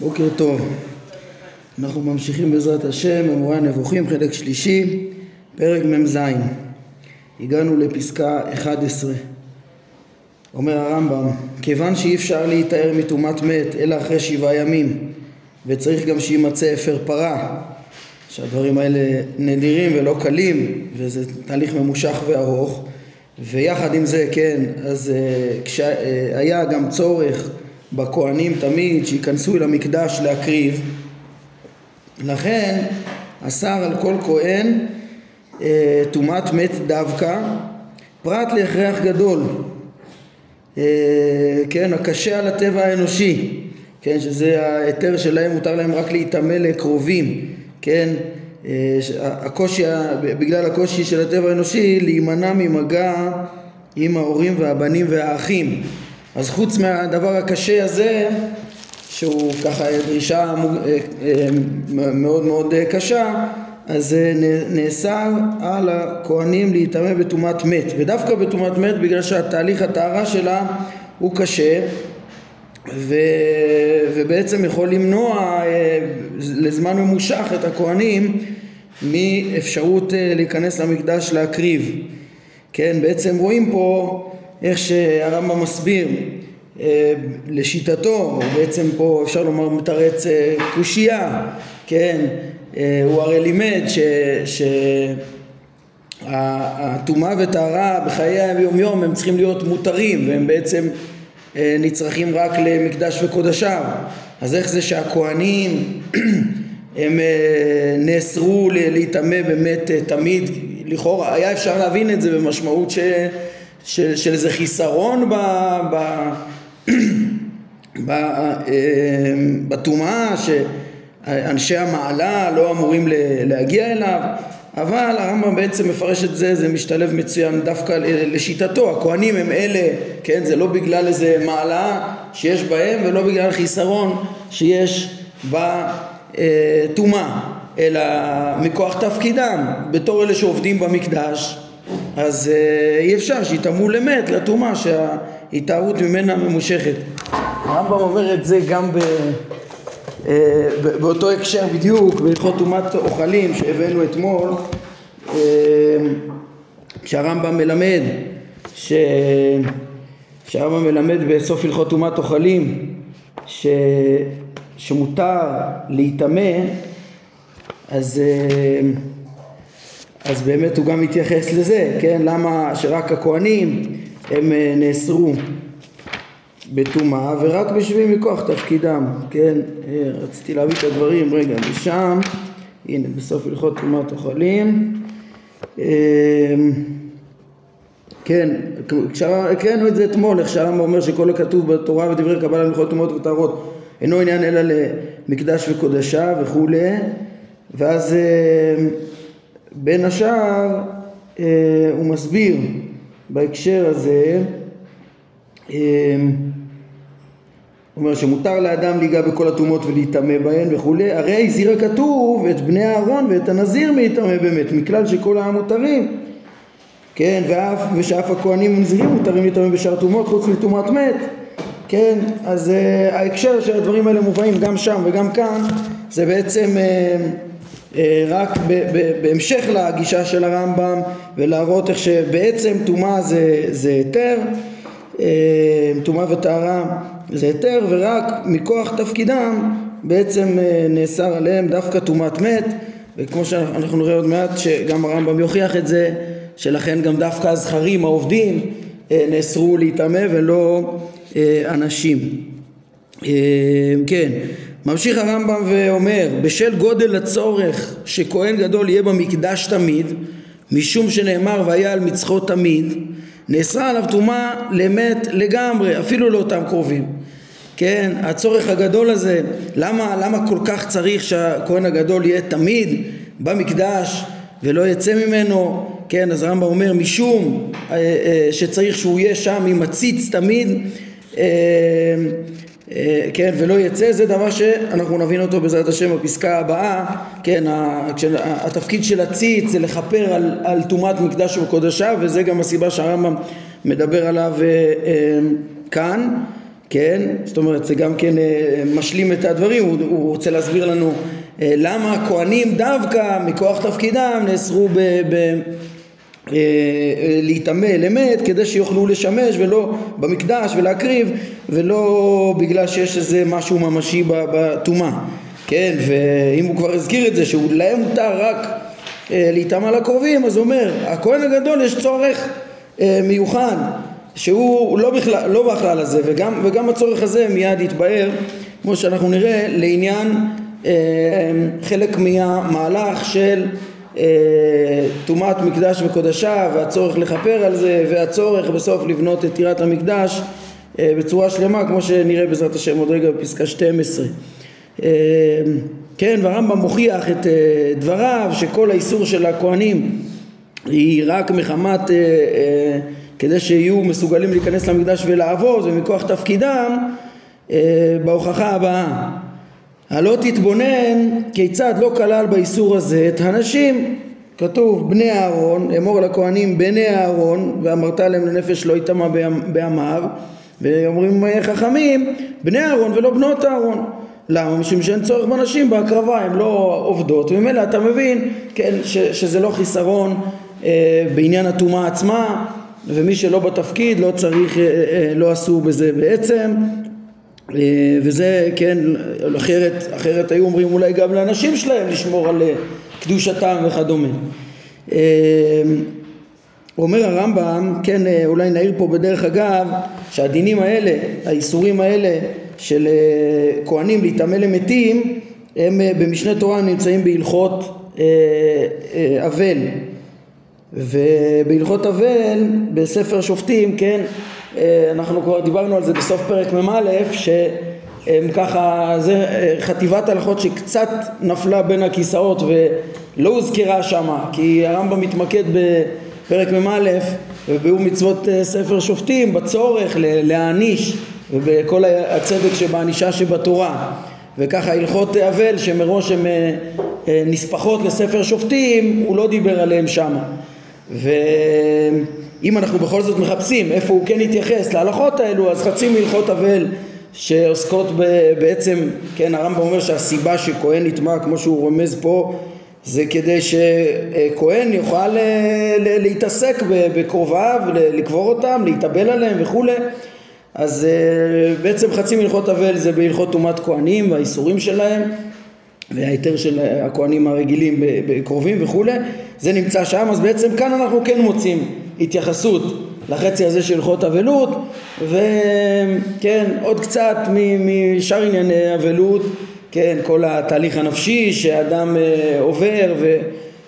בוקר טוב. אנחנו ממשיכים בעזרת השם במורה הנבוכים חלק שלישי פרק מ"ז הגענו לפסקה 11 אומר הרמב"ם כיוון שאי אפשר להיטהר מטומאת מת אלא אחרי שבעה ימים וצריך גם שיימצא אפר פרה שהדברים האלה נדירים ולא קלים וזה תהליך ממושך וארוך ויחד עם זה כן אז uh, כשהיה גם צורך בכהנים תמיד שייכנסו אל המקדש להקריב. לכן אסר על כל כהן אה, טומאת מת דווקא. פרט להכרח גדול אה, כן הקשה על הטבע האנושי כן שזה ההיתר שלהם מותר להם רק להיטמא לקרובים כן אה, הקושי בגלל הקושי של הטבע האנושי להימנע ממגע עם ההורים והבנים והאחים אז חוץ מהדבר הקשה הזה שהוא ככה דרישה אה, אה, מאוד מאוד קשה אז נאסר על הכהנים להיטמא בטומאת מת. ודווקא בטומאת מת בגלל שהתהליך הטהרה שלה הוא קשה ו... ובעצם יכול למנוע אה, לזמן ממושך את הכהנים מאפשרות להיכנס למקדש להקריב. כן בעצם רואים פה איך שהרמב"ם מסביר אה, לשיטתו, בעצם פה אפשר לומר מתרץ אה, קושייה, כן, אה, הוא הרי לימד שהטומאה וטהרה בחיי היום יום הם צריכים להיות מותרים והם בעצם נצרכים רק למקדש וקודשיו. אז איך זה שהכוהנים הם נאסרו להיטמא באמת תמיד? לכאורה היה אפשר להבין את זה במשמעות ש... של, של איזה חיסרון ב... ב אה, בטומאה שאנשי המעלה לא אמורים להגיע אליו אבל הרמב"ם בעצם מפרש את זה, זה משתלב מצוין דווקא לשיטתו, הכהנים הם אלה, כן, זה לא בגלל איזה מעלה שיש בהם ולא בגלל חיסרון שיש בטומאה, אלא מכוח תפקידם, בתור אלה שעובדים במקדש, אז אה, אי אפשר שיטמאו למת, לטומאה, שההתארות ממנה ממושכת. הרמב"ם אומר את זה גם ב... אה, באותו הקשר בדיוק, בהלכות טומאת אוכלים שהבאנו אתמול, אה, כשהרמב"ם מלמד, ש... שהרמב"ם מלמד בסוף הלכות טומאת אוכלים, ש... שמותר להיטמא, אז אז באמת הוא גם מתייחס לזה, כן? למה שרק הכוהנים הם אה, נאסרו בטומאה ורק בשביל מכוח תפקידם, כן? אה, רציתי להביא את הדברים, רגע, משם, הנה בסוף הלכות טומאת אוכלים אה, כן, הקראנו את זה אתמול, איך שהרמב"ם אומר שכל הכתוב בתורה ודברי קבלה להלכות טומאות וטהרות אינו עניין אלא למקדש וקודשה וכולי ואז בין השאר אה, הוא מסביר בהקשר הזה אה, אומר שמותר לאדם להיגע בכל הטומאות ולהיטמא בהן וכולי, הרי הזהיר הכתוב את בני אהרון ואת הנזיר מלהיטמא באמת, מכלל שכל העם מותרים, כן, ואף, ושאף הכהנים הנזירים מותרים להיטמא בשאר טומאות חוץ מטומאת מת, כן, אז uh, ההקשר של הדברים האלה מובאים גם שם וגם כאן, זה בעצם אה, רק בהמשך לגישה של הרמב"ם ולהראות איך שבעצם טומאה זה, זה היתר, אה, טומאה וטהרה זה היתר ורק מכוח תפקידם בעצם אה, נאסר עליהם דווקא טומאת מת וכמו שאנחנו נראה עוד מעט שגם הרמב"ם יוכיח את זה שלכן גם דווקא הזכרים העובדים נאסרו להיטמא ולא אנשים. כן ממשיך הרמב"ם ואומר בשל גודל הצורך שכהן גדול יהיה במקדש תמיד משום שנאמר והיה על מצחו תמיד נאסרה עליו טומאה למת לגמרי אפילו לאותם קרובים. כן הצורך הגדול הזה למה, למה כל כך צריך שהכהן הגדול יהיה תמיד במקדש ולא יצא ממנו? כן אז הרמב"ם אומר משום אה, אה, שצריך שהוא יהיה שם עם הציץ תמיד אה, כן, ולא יצא, זה דבר שאנחנו נבין אותו בעזרת השם בפסקה הבאה, כן, התפקיד של הציץ זה לכפר על טומאת מקדש וקודשיו וזה גם הסיבה שהרמב"ם מדבר עליו אה, אה, כאן, כן? זאת אומרת זה גם כן אה, משלים את הדברים, הוא, הוא רוצה להסביר לנו אה, למה הכהנים דווקא מכוח תפקידם נאסרו ב... ב להיטמא למת כדי שיוכלו לשמש ולא במקדש ולהקריב ולא בגלל שיש איזה משהו ממשי בטומאה. כן ואם הוא כבר הזכיר את זה שלהם מותר רק להיטמע לקרובים אז הוא אומר הכהן הגדול יש צורך מיוחד שהוא לא בכלל, לא בכלל הזה וגם, וגם הצורך הזה מיד יתבהר כמו שאנחנו נראה לעניין אה, חלק מהמהלך של אה, טומאת אה, מקדש וקודשה והצורך לכפר על זה והצורך בסוף לבנות את טירת המקדש אה, בצורה שלמה כמו שנראה בעזרת השם עוד רגע בפסקה 12 אה, כן והרמב"ם מוכיח את דבריו שכל האיסור של הכהנים היא רק מחמת כדי שיהיו מסוגלים להיכנס למקדש ולעבוד ומכוח תפקידם בהוכחה הבאה הלא תתבונן כיצד לא כלל באיסור הזה את הנשים. כתוב בני אהרון אמור לכהנים בני אהרון ואמרת להם לנפש לא יטמע בעמיו ואומרים חכמים בני אהרון ולא בנות אהרון למה? משום שאין צורך בנשים בהקרבה, הן לא עובדות, וממילא אתה מבין כן, ש, שזה לא חיסרון אה, בעניין הטומאה עצמה, ומי שלא בתפקיד לא צריך, אה, אה, לא עשו בזה בעצם וזה כן אחרת, אחרת היו אומרים אולי גם לאנשים שלהם לשמור על קדושתם וכדומה. אומר הרמב"ם, כן אולי נעיר פה בדרך אגב שהדינים האלה, האיסורים האלה של כהנים להיטמא למתים הם במשנה תורה נמצאים בהלכות אבל. ובהלכות אבל בספר שופטים כן אה, אנחנו כבר דיברנו על זה בסוף פרק מ"א שהם ככה זה חטיבת הלכות שקצת נפלה בין הכיסאות ולא הוזכרה שמה כי הרמב"ם מתמקד בפרק מ"א ובאו מצוות אה, ספר שופטים בצורך להעניש ובכל הצדק שבענישה שבתורה. וככה הלכות אבל שמראש הן אה, נספחות לספר שופטים הוא לא דיבר עליהן שמה ואם אנחנו בכל זאת מחפשים איפה הוא כן התייחס להלכות האלו אז חצי מהלכות אבל שעוסקות בעצם, כן הרמב"ם אומר שהסיבה שכהן נטמע כמו שהוא רומז פה זה כדי שכהן יוכל להתעסק בקרוביו, לקבור אותם, להתאבל עליהם וכולי אז אה, בעצם חצי מהלכות אבל זה בהלכות טומאת כהנים והאיסורים שלהם וההיתר של הכהנים הרגילים בקרובים וכולי, זה נמצא שם, אז בעצם כאן אנחנו כן מוצאים התייחסות לחצי הזה של הלכות אבלות, וכן, עוד קצת משאר ענייני אבלות, כן, כל התהליך הנפשי שאדם אה, עובר ו...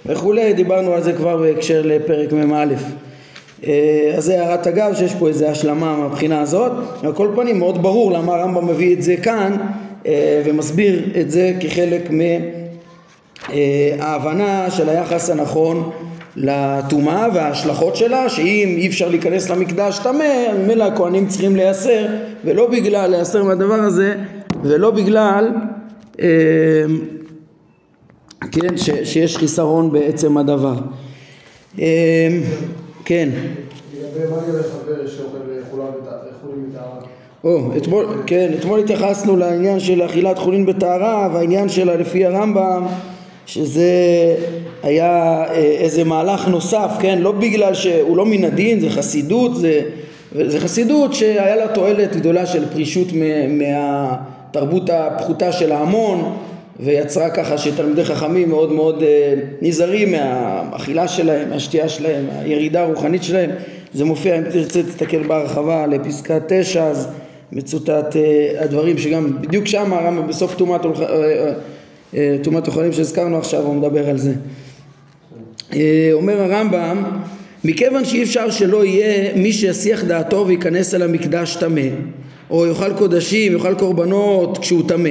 וכולי, דיברנו על זה כבר בהקשר לפרק מ"א. אה, אז זה הערת אגב שיש פה איזו השלמה מהבחינה הזאת, על כל פנים מאוד ברור למה הרמב"ם מביא את זה כאן אה, ומסביר את זה כחלק מההבנה של היחס הנכון לטומאה וההשלכות שלה שאם אי אפשר להיכנס למקדש טמא ממילא הכהנים צריכים להיאסר ולא בגלל להיאסר מהדבר הזה ולא בגלל אה, כן, ש, שיש חיסרון בעצם הדבר. אה, כן. או, אתמול, כן, אתמול התייחסנו לעניין של אכילת חולין בטהרה והעניין שלה לפי הרמב"ם שזה היה אה, איזה מהלך נוסף, כן, לא בגלל שהוא לא מן הדין, זה חסידות, זה, זה חסידות שהיה לה תועלת גדולה של פרישות מהתרבות הפחותה של ההמון ויצרה ככה שתלמידי חכמים מאוד מאוד אה, נזהרים מהאכילה שלהם, מהשתייה שלהם, מהירידה הרוחנית שלהם. זה מופיע אם תרצה תסתכל בהרחבה לפסקה תשע אז מצוטט אה, הדברים שגם בדיוק שם הרמב"ם בסוף טומאת אה, אה, אוכלים שהזכרנו עכשיו הוא מדבר על זה. אומר הרמב"ם מכיוון שאי אפשר שלא יהיה מי שיסיח דעתו וייכנס אל המקדש טמא או יאכל קודשים, יאכל קורבנות כשהוא טמא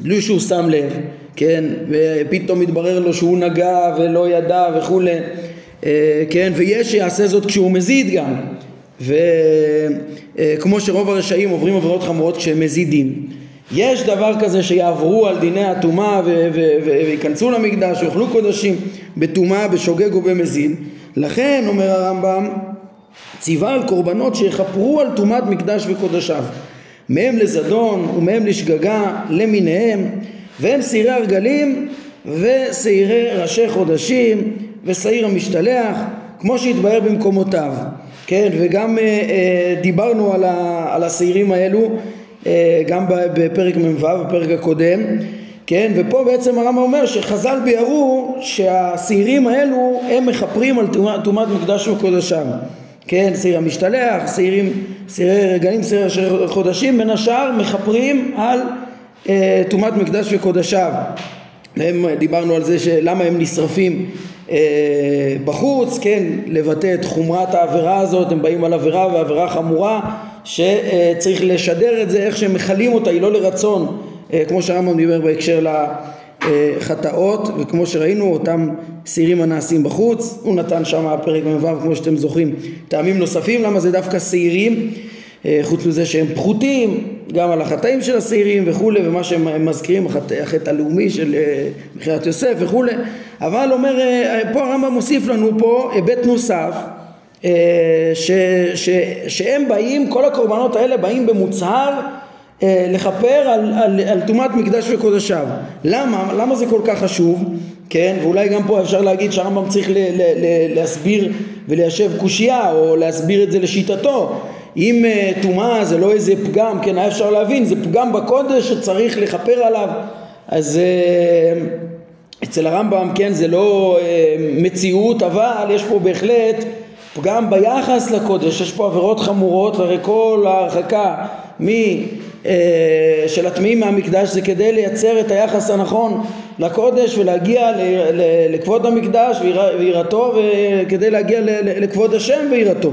בלי שהוא שם לב, כן, ופתאום מתברר לו שהוא נגע ולא ידע וכולי, כן, ויש שיעשה זאת כשהוא מזיד גם, וכמו שרוב הרשעים עוברים עבירות חמורות כשהם מזידים יש דבר כזה שיעברו על דיני הטומאה וייכנסו למקדש ויאכלו קודשים בטומאה, בשוגג ובמזיד לכן אומר הרמב"ם ציווה על קורבנות שיכפרו על טומאת מקדש וקודשיו. מהם לזדון ומהם לשגגה למיניהם והם שעירי הרגלים ושעירי ראשי חודשים ושעיר המשתלח כמו שהתבהר במקומותיו. כן וגם אה, אה, דיברנו על, על השעירים האלו גם בפרק מ"ו בפרק הקודם כן ופה בעצם הרמב"ם אומר שחז"ל ביארו שהשעירים האלו הם מכפרים על טומאת מקדש וקודשם כן, שעיר המשתלח, שעירים, שעירי רגעים, שעירי חודשים, בין השאר מכפרים על טומאת אה, מקדש וקודשיו. הם, דיברנו על זה שלמה הם נשרפים אה, בחוץ, כן, לבטא את חומרת העבירה הזאת, הם באים על עבירה ועבירה חמורה שצריך לשדר את זה איך שהם מכלים אותה, היא לא לרצון, אה, כמו שהרמב"ם דיבר בהקשר ל... חטאות וכמו שראינו אותם שעירים הנעשים בחוץ הוא נתן שם פרק מ"ו כמו שאתם זוכרים טעמים נוספים למה זה דווקא שעירים אה, חוץ מזה שהם פחותים גם על החטאים של השעירים וכולי ומה שהם מזכירים החטא, החטא הלאומי של אה, מכירת יוסף וכולי אבל אומר אה, פה הרמב"ם מוסיף לנו פה היבט נוסף ש, ש, שהם באים כל הקורבנות האלה באים במוצהר לכפר על טומאת מקדש וקודשיו למה? למה זה כל כך חשוב? כן? ואולי גם פה אפשר להגיד שהרמב"ם צריך ל, ל, ל, להסביר וליישב קושייה או להסביר את זה לשיטתו אם אה, טומאה זה לא איזה פגם, כן, היה אפשר להבין, זה פגם בקודש שצריך לכפר עליו, אז uh, אצל הרמב"ם, כן, זה לא uh, מציאות, אבל יש פה בהחלט פגם ביחס לקודש, יש פה עבירות חמורות, הרי כל ההרחקה מ... של הטמאים מהמקדש זה כדי לייצר את היחס הנכון לקודש ולהגיע לכבוד המקדש ויראתו וכדי להגיע לכבוד השם ויראתו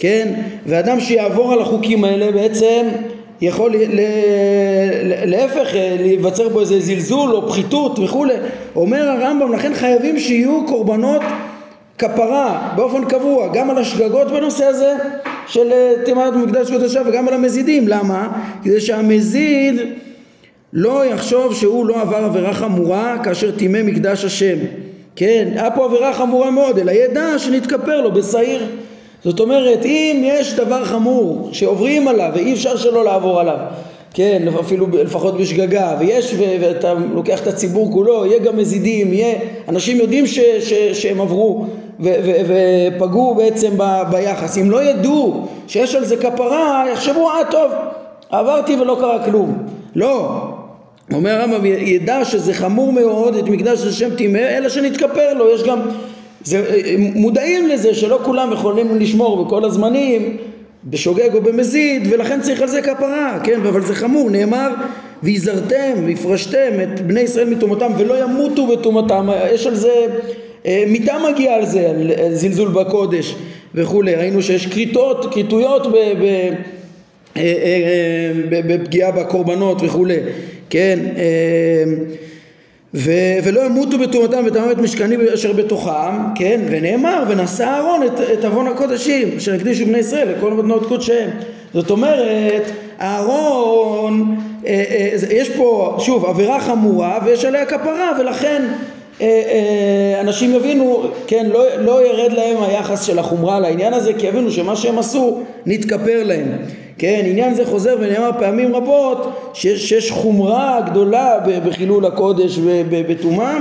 כן? ואדם שיעבור על החוקים האלה בעצם יכול להפך להיווצר בו איזה זלזול או פחיתות וכולי. אומר הרמב"ם לכן חייבים שיהיו קורבנות כפרה באופן קבוע גם על השגגות בנושא הזה של תימת מקדש קודשה וגם על המזידים. למה? כדי שהמזיד לא יחשוב שהוא לא עבר עבירה חמורה כאשר טימא מקדש השם. כן, היה פה עבירה חמורה מאוד אלא ידע שנתכפר לו בשעיר זאת אומרת, אם יש דבר חמור שעוברים עליו ואי אפשר שלא לעבור עליו, כן, אפילו לפחות בשגגה, ויש, ואתה לוקח את הציבור כולו, יהיה גם מזידים, יהיה, אנשים יודעים ש, ש, שהם עברו ו, ו, ופגעו בעצם ב, ביחס, אם לא ידעו שיש על זה כפרה, יחשבו, אה טוב, עברתי ולא קרה כלום. לא, אומר הרמב"ם, ידע שזה חמור מאוד, את מקדש השם טימא, אלא שנתכפר לו, יש גם זה, מודעים לזה שלא כולם יכולים לשמור בכל הזמנים בשוגג או במזיד ולכן צריך על זה כפרה, כן? אבל זה חמור, נאמר ויזרתם והפרשתם את בני ישראל מטומאתם ולא ימותו בטומאתם, יש על זה, אה, מיתה מגיעה על זה, על זלזול בקודש וכולי, ראינו שיש כריתות, כריתויות אה, אה, בפגיעה בקורבנות וכולי, כן? ו- ולא ימותו בטומאתם וטמא את משכני אשר בתוכם, כן, ונאמר ונשא אהרון את, את עוון הקודשים אשר הקדישו בני ישראל לכל מתנות קודשיהם. זאת אומרת, אהרון, אה, אה, יש פה שוב עבירה חמורה ויש עליה כפרה ולכן אה, אה, אנשים יבינו, כן, לא, לא ירד להם היחס של החומרה לעניין הזה כי יבינו שמה שהם עשו נתכפר להם. כן, עניין זה חוזר ונאמר פעמים רבות שיש, שיש חומרה גדולה בחילול הקודש ובטומאה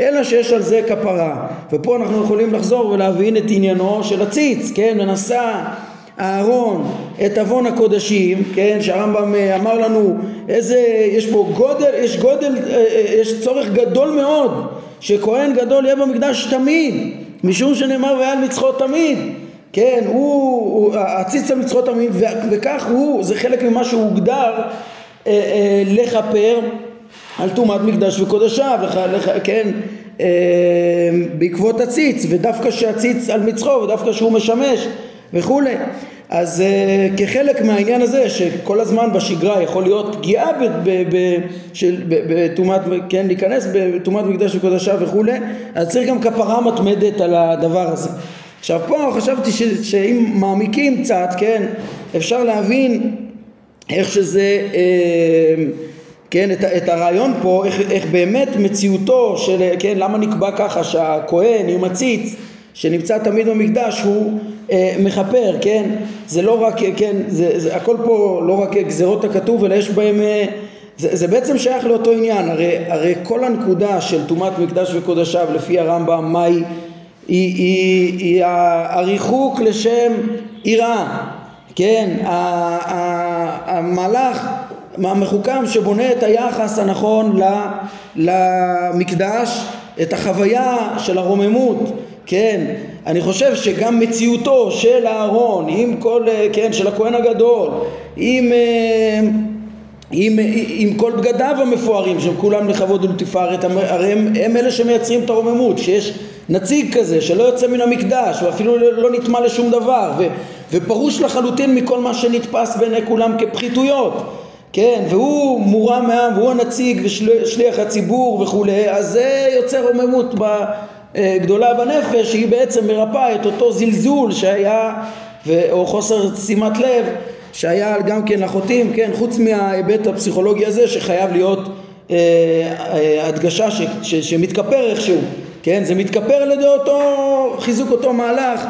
אלא שיש על זה כפרה. ופה אנחנו יכולים לחזור ולהבין את עניינו של הציץ, כן, ונשא אהרון את עוון הקודשים, כן, שהרמב"ם אה, אמר לנו איזה, יש פה גודל, יש גודל, אה, אה, יש צורך גדול מאוד שכהן גדול יהיה במקדש תמיד משום שנאמר והיה על מצחו תמיד כן, הוא, הוא הציץ על מצוות עמים וכך הוא, זה חלק ממה שהוגדר אה, אה, לכפר על טומאת מקדש וקודשיו, כן, אה, בעקבות הציץ ודווקא שהציץ על מצחו ודווקא שהוא משמש וכולי אז uh, כחלק מהעניין הזה שכל הזמן בשגרה יכול להיות פגיעה בטומאת, כן, להיכנס בטומאת מקדש וקודשיו וכולי, אז צריך גם כפרה מתמדת על הדבר הזה. עכשיו פה חשבתי ש, שאם מעמיקים קצת, כן, אפשר להבין איך שזה, אה, כן, את, את הרעיון פה, איך, איך באמת מציאותו של, כן, למה נקבע ככה שהכהן עם הציץ שנמצא תמיד במקדש הוא אה, מכפר, כן? זה לא רק, כן, זה, זה הכל פה לא רק גזירות הכתוב, אלא יש בהם, אה, זה, זה בעצם שייך לאותו עניין, הרי, הרי כל הנקודה של טומאת מקדש וקודשיו לפי הרמב"ם, מה היא? היא, היא, היא הריחוק לשם יראה, כן? המהלך המחוכם שבונה את היחס הנכון למקדש, את החוויה של הרוממות, כן? אני חושב שגם מציאותו של אהרון, עם כל, כן, של הכהן הגדול, עם, אה, עם, עם כל בגדיו המפוארים שהם כולם לכבוד ולתפארת, הרי הם, הם אלה שמייצרים את הרוממות, שיש נציג כזה שלא יוצא מן המקדש ואפילו לא נטמע לשום דבר ו, ופרוש לחלוטין מכל מה שנתפס בעיני כולם כפחיתויות. כן, והוא מורם מעם והוא הנציג ושליח הציבור וכולי, אז זה יוצר רוממות גדולה בנפש שהיא בעצם מרפאה את אותו זלזול שהיה, או חוסר שימת לב שהיה גם כן לחוטאים, כן, חוץ מההיבט הפסיכולוגי הזה שחייב להיות אה, אה, הדגשה ש, ש, שמתכפר איכשהו, כן, זה מתכפר על ידי אותו, חיזוק אותו מהלך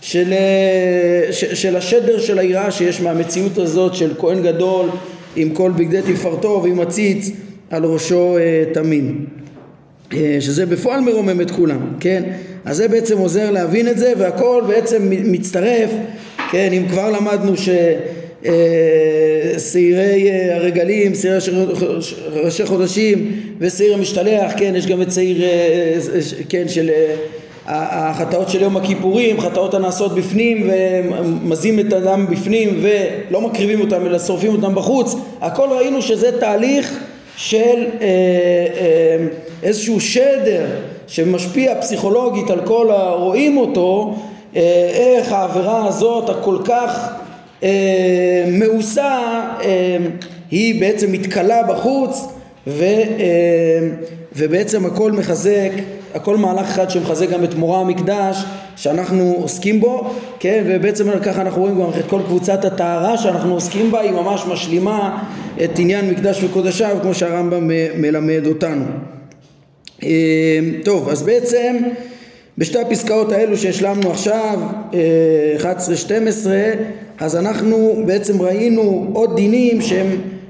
של, אה, ש, של השדר של היראה שיש מהמציאות הזאת של כהן גדול עם כל בגדי תפארתו ועם עציץ על ראשו אה, תמים. אה, שזה בפועל מרומם את כולם, כן? אז זה בעצם עוזר להבין את זה והכל בעצם מצטרף, כן? אם כבר למדנו ששעירי אה, הרגלים, שעירי ראשי חודשים ושעיר המשתלח, כן? יש גם את שעיר, כן, של החטאות של יום הכיפורים, חטאות הנעשות בפנים ומזים את הדם בפנים ולא מקריבים אותם אלא שורפים אותם בחוץ, הכל ראינו שזה תהליך של אה, אה, איזשהו שדר שמשפיע פסיכולוגית על כל הרואים אותו, אה, איך העבירה הזאת הכל כך אה, מאוסה אה, היא בעצם מתכלה בחוץ ו, אה, ובעצם הכל מחזק הכל מהלך אחד שמחזק גם את מורא המקדש שאנחנו עוסקים בו, כן, ובעצם ככה אנחנו רואים גם את כל קבוצת הטהרה שאנחנו עוסקים בה, היא ממש משלימה את עניין מקדש וקודשיו כמו שהרמב"ם מלמד אותנו. אה, טוב, אז בעצם בשתי הפסקאות האלו שהשלמנו עכשיו, 11-12, אה, אז אנחנו בעצם ראינו עוד דינים שהם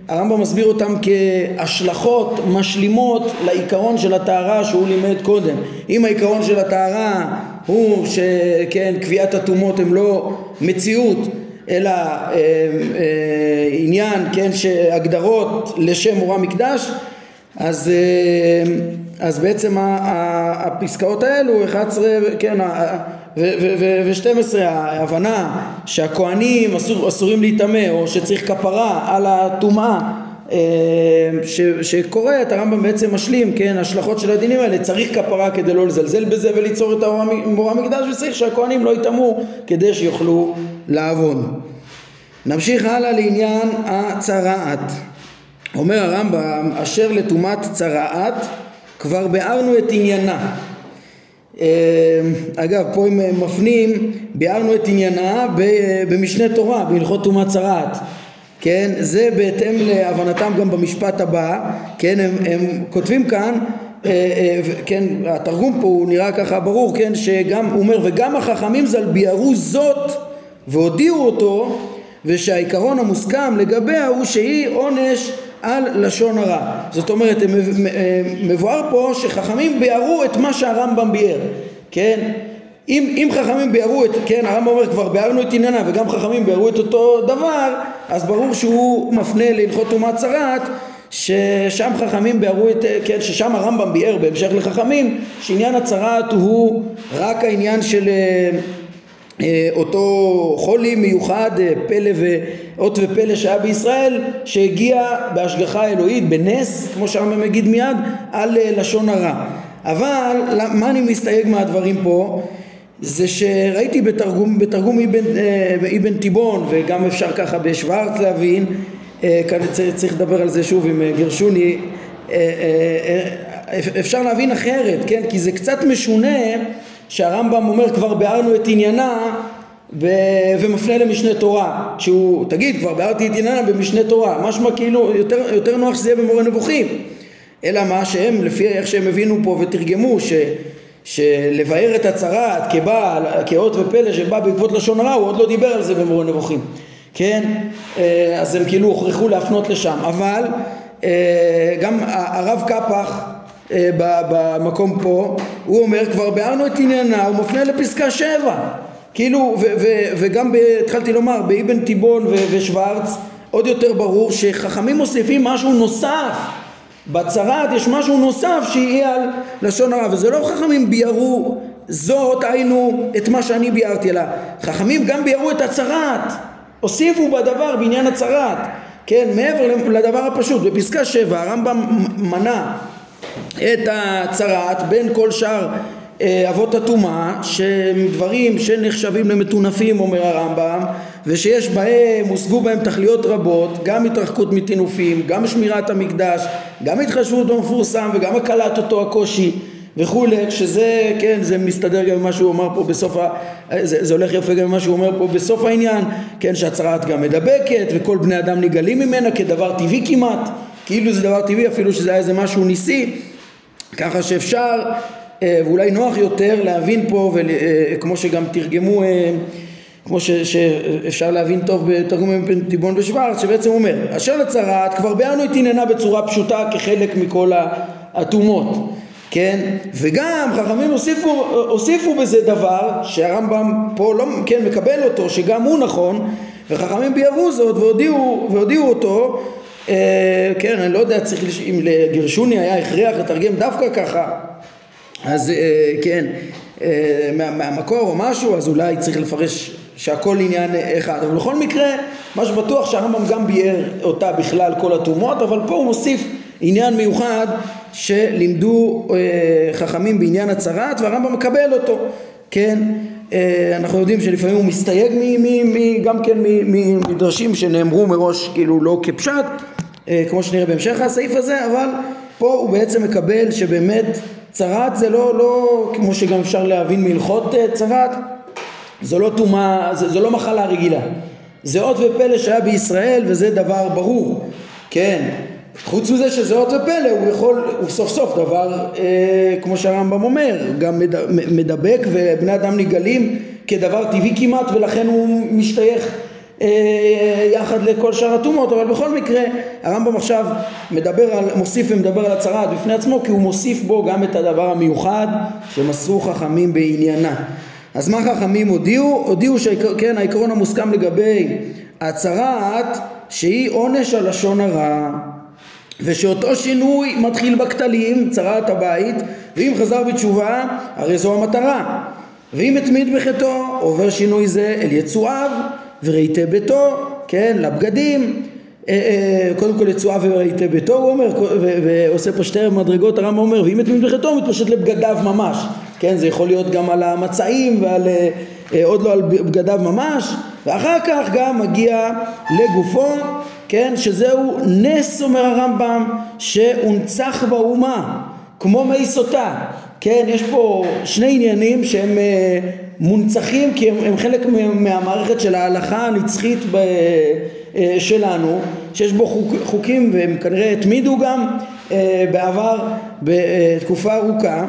הרמב"ם מסביר אותם כהשלכות משלימות לעיקרון של הטהרה שהוא לימד קודם. אם העיקרון של הטהרה הוא שכן קביעת הטומאות הם לא מציאות אלא אה, אה, עניין כן שהגדרות לשם מורא מקדש אז, אה, אז בעצם הפסקאות האלו 11 כן ו-12 ההבנה שהכוהנים אסור, אסורים להיטמא או שצריך כפרה על הטומאה אה, שקוראת הרמב"ם בעצם משלים כן השלכות של הדינים האלה צריך כפרה כדי לא לזלזל בזה וליצור את המורה המקדש וצריך שהכוהנים לא יטמאו כדי שיוכלו לעבוד. נמשיך הלאה לעניין הצרעת. אומר הרמב"ם אשר לטומאת צרעת כבר ביארנו את עניינה אגב פה הם מפנים ביארנו את עניינה במשנה תורה בהלכות טומאת צרעת כן? זה בהתאם להבנתם גם במשפט הבא כן? הם, הם כותבים כאן אה, אה, כן? התרגום פה הוא נראה ככה ברור כן? שגם הוא אומר וגם החכמים ז"ל ביארו זאת והודיעו אותו ושהעיקרון המוסכם לגביה הוא שהיא עונש על לשון הרע. זאת אומרת, מבואר פה שחכמים ביארו את מה שהרמב"ם ביאר, כן? אם, אם חכמים ביארו את, כן, הרמב"ם אומר כבר ביארנו את עניינה וגם חכמים ביארו את אותו דבר, אז ברור שהוא מפנה להלכות טומאת צרעת ששם חכמים ביארו את, כן, ששם הרמב"ם ביאר בהמשך לחכמים שעניין הצרעת הוא רק העניין של אה, אותו חולי מיוחד, אה, פלא ואות ופלא שהיה בישראל, שהגיע בהשגחה אלוהית, בנס, כמו שהרמב"ם יגיד מיד, על אה, לשון הרע. אבל מה אני מסתייג מהדברים פה? זה שראיתי בתרגום, בתרגום אבן, אבן תיבון וגם אפשר ככה בשוורץ להבין, כאן צריך לדבר על זה שוב עם גרשוני, אפשר להבין אחרת, כן? כי זה קצת משונה שהרמב"ם אומר כבר ביארנו את עניינה ו- ומפנה למשנה תורה שהוא תגיד כבר ביארתי את עניינה במשנה תורה משמע כאילו יותר, יותר נוח שזה יהיה במורה נבוכים אלא מה שהם לפי איך שהם הבינו פה ותרגמו ש, שלבאר את הצרת כבעל, כאות ופלא שבא בעקבות לשון הרע, הוא עוד לא דיבר על זה במורה נבוכים, כן? אה, אז הם כאילו הוכרחו להפנות לשם, אבל אה, גם הרב קפח אה, במקום פה, הוא אומר כבר ביארנו את עניינה, הוא מפנה לפסקה שבע. כאילו, ו- ו- וגם התחלתי לומר, באבן תיבון ו- ושוורץ עוד יותר ברור שחכמים מוסיפים משהו נוסף. בצרת יש משהו נוסף שיהיה על לשון הרע וזה לא חכמים ביארו זאת היינו את מה שאני ביארתי אלא חכמים גם ביארו את הצרת הוסיפו בדבר בעניין הצרת כן מעבר לדבר הפשוט בפסקה שבע הרמב"ם מנה את הצרת בין כל שאר אה, אבות הטומאה שהם דברים שנחשבים למטונפים אומר הרמב"ם ושיש בהם, הושגו בהם תכליות רבות גם התרחקות מטינופים, גם שמירת המקדש, גם התחשבות במפורסם וגם הקלת אותו הקושי וכולי, שזה, כן, זה מסתדר גם עם מה שהוא אמר פה בסוף, ה... זה, זה הולך יפה גם עם מה שהוא אומר פה בסוף העניין, כן, שהצהרת גם מדבקת וכל בני אדם נגלים ממנה כדבר טבעי כמעט, כאילו זה דבר טבעי אפילו שזה היה איזה משהו ניסי, ככה שאפשר אה, ואולי נוח יותר להבין פה, וכמו אה, שגם תרגמו, אה, כמו ש, שאפשר להבין טוב בתרגום עם טיבון ושוורץ, שבעצם אומר, אשר לצרת כבר ביארנו את עניינה בצורה פשוטה כחלק מכל האטומות, כן? וגם חכמים הוסיפו, הוסיפו בזה דבר שהרמב"ם פה לא כן, מקבל אותו, שגם הוא נכון, וחכמים ביארו זאת והודיעו, והודיעו אותו כן, אני לא יודע, צריך, אם לגרשוני היה הכרח לתרגם דווקא ככה, אז אה, כן, אה, מה, מהמקור או משהו, אז אולי צריך לפרש שהכל עניין אחד. אבל בכל מקרה, מה שבטוח שהרמב"ם גם ביאר אותה בכלל כל הטומאות, אבל פה הוא מוסיף עניין מיוחד שלימדו אה, חכמים בעניין הצהרת והרמב"ם מקבל אותו, כן? אה, אנחנו יודעים שלפעמים הוא מסתייג מ, מ, מ, גם כן ממדרשים שנאמרו מראש כאילו לא כפשט, אה, כמו שנראה בהמשך הסעיף הזה, אבל פה הוא בעצם מקבל שבאמת צרת זה לא, לא כמו שגם אפשר להבין מהלכות אה, צרת, זו לא טומאה, זו לא מחלה רגילה. זה אות ופלא שהיה בישראל וזה דבר ברור, כן. חוץ מזה שזה אות ופלא הוא יכול, הוא סוף סוף דבר אה, כמו שהרמב"ם אומר, גם מדבק ובני אדם נגלים כדבר טבעי כמעט ולכן הוא משתייך אה, יחד לכל שאר הטומאות, אבל בכל מקרה הרמב"ם עכשיו מדבר על, מוסיף ומדבר על הצהרת בפני עצמו כי הוא מוסיף בו גם את הדבר המיוחד שמסרו חכמים בעניינה. אז מה חכמים הודיעו? הודיעו שכן העיקרון המוסכם לגבי הצהרת שהיא עונש על לשון הרע ושאותו שינוי מתחיל בכתלים, צרת הבית, ואם חזר בתשובה הרי זו המטרה. ואם התמיד בחטאו עובר שינוי זה אל יצואיו וראיתי ביתו, כן, לבגדים, אה, אה, קודם כל יצואה וראיתי ביתו הוא אומר, ועושה פה שתי מדרגות, הרמב"ם אומר, ואם מבחינתו הוא מתפשט לבגדיו ממש, כן, זה יכול להיות גם על המצעים ועל, אה, עוד לא על בגדיו ממש, ואחר כך גם מגיע לגופו, כן, שזהו נס אומר הרמב"ם שהונצח באומה, כמו מי סוטה, כן, יש פה שני עניינים שהם מונצחים כי הם, הם חלק מהמערכת של ההלכה הנצחית ב, אה, שלנו שיש בו חוק, חוקים והם כנראה התמידו גם אה, בעבר בתקופה ארוכה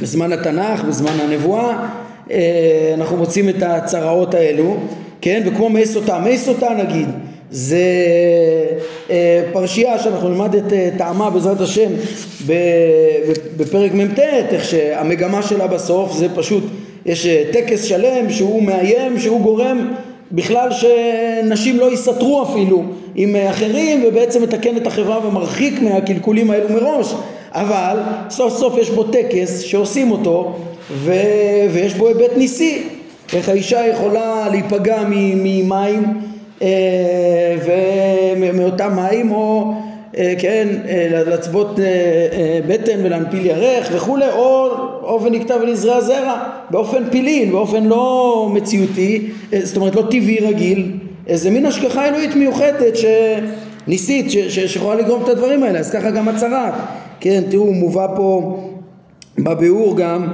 בזמן התנ"ך, בזמן הנבואה. אה, אנחנו מוצאים את הצרעות האלו כן וכמו מי סוטה, מי סוטה נגיד זה פרשייה שאנחנו נלמד את טעמה בעזרת השם בפרק מ"ט איך שהמגמה שלה בסוף זה פשוט יש אה, טקס שלם שהוא מאיים, שהוא גורם בכלל שנשים לא יסתרו אפילו עם אה, אחרים ובעצם מתקן את החברה ומרחיק מהקלקולים האלו מראש. אבל סוף סוף יש בו טקס שעושים אותו ו... ויש בו היבט ניסי איך האישה יכולה להיפגע ממים אה, ומאותם מים או אה, כן, אה, לצבות אה, בטן ולהנפיל ירך וכולי, או, או ונקטע ונזרע זרע, באופן פיליל, באופן לא מציאותי, זאת אומרת לא טבעי רגיל, איזה מין השגחה אלוהית מיוחדת שניסית, שיכולה לגרום את הדברים האלה, אז ככה גם הצהרה, כן, תראו, מובא פה בביאור גם